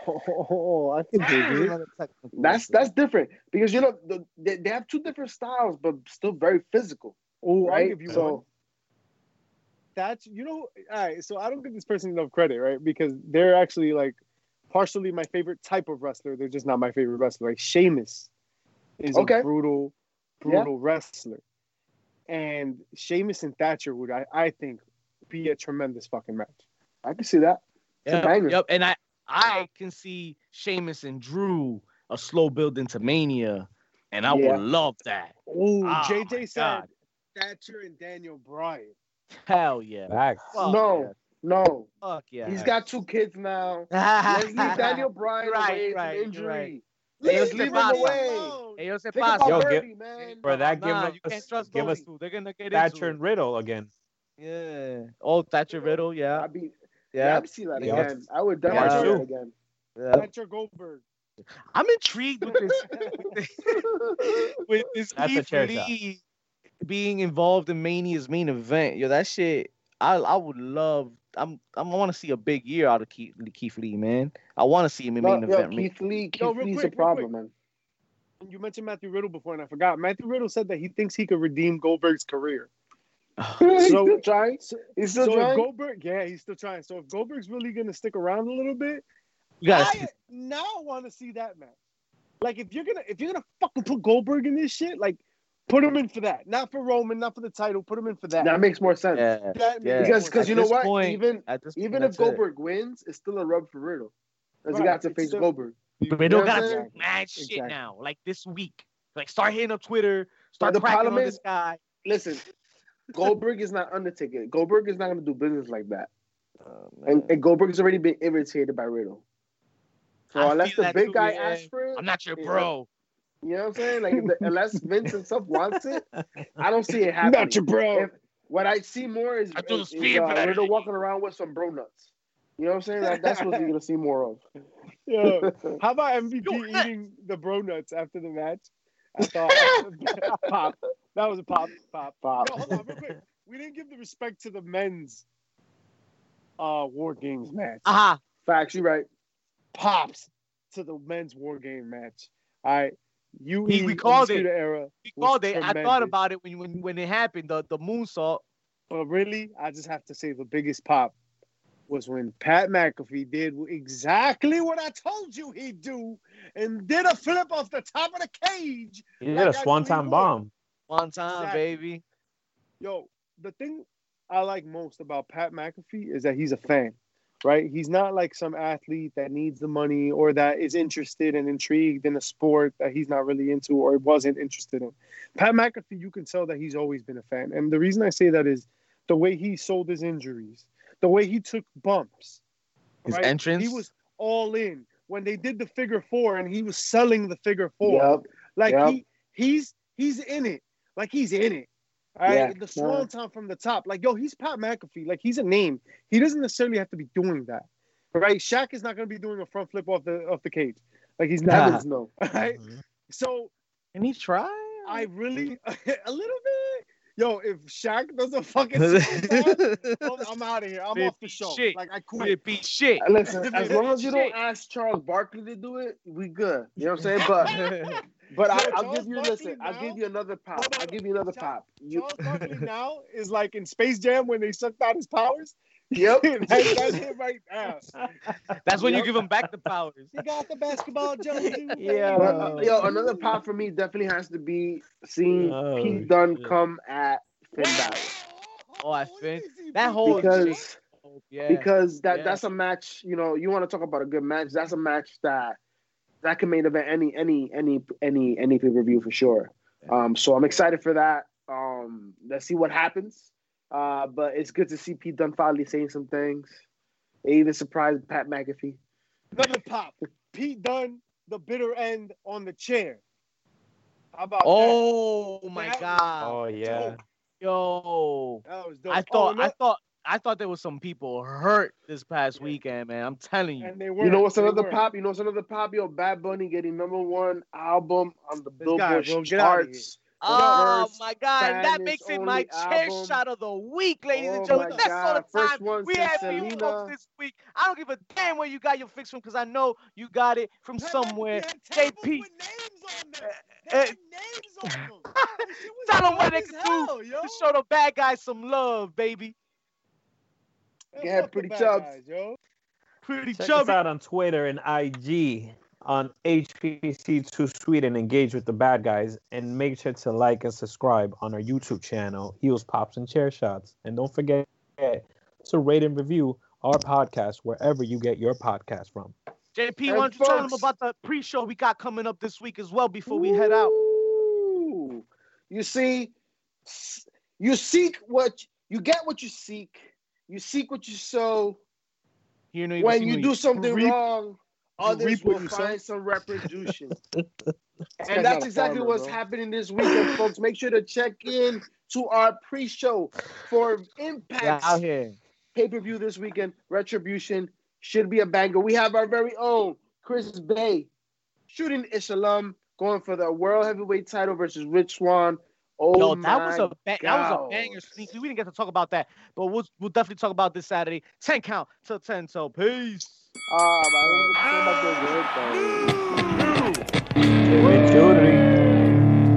Oh, I can dig it. Another technical That's that's different because you know the, they, they have two different styles, but still very physical, Oh, I'll give you one. That's you know, all right. So I don't give this person enough credit, right? Because they're actually like partially my favorite type of wrestler. They're just not my favorite wrestler. Like Sheamus is Okay. a brutal, brutal wrestler, and Sheamus and Thatcher would I, I think be a tremendous fucking match. I can see that. It's Yep, yep. And I I can see Sheamus and Drew a slow build into Mania, and I Yeah. would love that. Oh, Oh, JJ said God. Thatcher and Daniel Bryan. Hell yeah. Back. Fuck No. No. Fuck yeah. he's got two kids now. (laughs) Let's leave Daniel Bryan Right, away. It's right, an injury. right. Ellos Just se leave him pasan. away. Ellos se Think about Yo, Birdie, give- man. For that, give Nah, us you can't trust give us two. They're gonna get Thatcher into and it. Riddle again. Yeah. Oh, Thatcher Riddle. Yeah. I'd be, Yeah. I'd see that Yeah. again. I would Yeah. definitely see Yeah. that again. yeah. Thatcher Goldberg. I'm intrigued with this. (laughs) with this That's Keith chair shot. Lee being involved in Mania's main event. Yo, that shit. I I would love. I'm I want to see a big year out of Keith, Keith Lee, man. I want to see him in No, main yo, event. Keith Lee, Keith Yo, Lee's quick, a problem, man. You mentioned Matthew Riddle before, and I forgot. Matthew Riddle said that he thinks he could redeem Goldberg's career. He's So- still trying. He's still so if trying. Goldberg, yeah, he's still trying. So if Goldberg's really gonna stick around a little bit, You gotta I now want to see that match. Like if you're gonna if you're gonna fucking put Goldberg in this shit, like put him in for that, not for Roman, not for the title. Put him in for that. that makes more sense. yeah. That yeah. makes Because because you know what? point- even At this even if that's it. Goldberg wins, it's still a rub for Riddle. Because he got to it's face still- Goldberg. Riddle You know what got I'm to saying? mad shit Exactly. now, like this week. Like start hitting up Twitter, start the cracking problem on is- this guy. Listen, Goldberg is not Undertaker. Goldberg is not going to do business like that. Oh, And, man. and Goldberg's already been irritated by Riddle. So I unless the big too, guy yeah. asks for it, I'm not your bro. you know what I'm saying? Like the, unless (laughs) Vince himself wants it, I don't see it happening. Not your bro. If- what I see more is, I do the is, is, uh. Riddle walking around with some bro nuts. You know what I'm saying? That, that's what you're gonna see more of. (laughs) Yo, how about MVP eating the bro nuts after the match? I (laughs) thought pop. That was a pop, pop. Pop. Yo, hold on, real quick. (laughs) We didn't give the respect to the men's uh war games match. Aha. Facts, you right. Pops to the men's war game match. All right. You We- we called it. era. We called it. I thought about it when when when it happened. The the moonsault. But really, I just have to say the biggest pop was when Pat McAfee did exactly what I told you he'd do and did a flip off the top of the cage. He did Like a I swanton believe bomb. One time, Exactly. baby. Yo, the thing I like most about Pat McAfee is that he's a fan, right? He's not like some athlete that needs the money or that is interested and intrigued in a sport that he's not really into or wasn't interested in. Pat McAfee, you can tell that he's always been a fan. And the reason I say that is the way he sold his injuries, the way he took bumps. His right? entrance. He was all in when they did the figure four and he was selling the figure four. Yep. Like Yep. he he's he's in it. Like he's in it. All right. Yeah, The no. swanton from the top. Like, yo, he's Pat McAfee. Like he's a name. He doesn't necessarily have to be doing that. Right? Shaq is not gonna be doing a front flip off the off the cage. Like he's not. Heavens no. Right? Mhm. So Can he try? I really (laughs) a little bit. Yo, if Shaq does a fucking (laughs) swanton, I'm, I'm out of here. I'm Bit off the show. shit. Like I Could quit. it be shit? Listen, (laughs) as long as you don't ask Charles Barkley to do it, we good. You know what I'm saying? But but I, Yo, I'll Charles give you Barkley listen. I'll give you another pop. On. I'll give you another Charles- pop. You, Charles Barkley (laughs) now is like in Space Jam when they sucked out his powers. (laughs) yep. That- that's it right now. (laughs) That's when you give him back the powers. He got the basketball jersey. Yeah. But, yo, another pop for me definitely has to be seeing Oh, Pete Dunne shit. come at Finn Balor Oh, I Finn- That whole because shit. Yeah. because that yeah. that's a match. You know, you want to talk about a good match. That's a match that that can main event any any any any any pay per view for sure. Um, so I'm excited for that. Um, let's see what happens. Uh, but it's good to see Pete Dunne finally saying some things. It even surprised Pat McAfee. Another pop. Pete Dunne, the bitter end on the chair. How about Oh my That- god. Oh yeah. dope. Yo. that? That was dope. I Oh, thought no- I thought I thought there was some people hurt this past Yeah. weekend, man. I'm telling you. and they were. You know what's they another were. pop? You know what's another pop? Yo, Bad Bunny getting number one album on the This guy, Billboard bro, charts. Oh first my god, and that makes it my chair album. shot of the week, ladies Oh and gentlemen. my That's all God, the first time one we since have for you folks this week. I don't give a damn where you got your fix from because I know you got it from Pat somewhere. McAfee had JP. with names on them. They Eh, had names on them. (laughs) This shit was Tell 'em what they can hell, yo. To show the bad guys some love, baby. Man, Yeah, pretty bad chubs. guys, yo. Pretty Check us out on Twitter and IG on HPC2 Sweden. Engage with the bad guys and make sure to like and subscribe on our YouTube channel, Heels, Pops, and Chair Shots. And don't forget to rate and review our podcast wherever you get your podcast from. JP, And why don't you tell them about the pre-show we got coming up this week as well before we head out? You see, you seek what you get what you seek. You seek what you sow. You know, When you do something reap. wrong, Others reap will you sow. find some retribution. (laughs) and that's exactly farmer, what's bro. happening this weekend, folks. Make sure to check in to our pre-show for Yeah, Impact out here. pay-per-view this weekend. Retribution should be a banger. We have our very own Chris Bey shooting Islam going for the world heavyweight title versus Rich Swann. Oh Yo, that was a ba- that was a banger sneaky. We didn't get to talk about that, but we'll we'll definitely talk about this Saturday. Ten count till ten. So peace. Oh.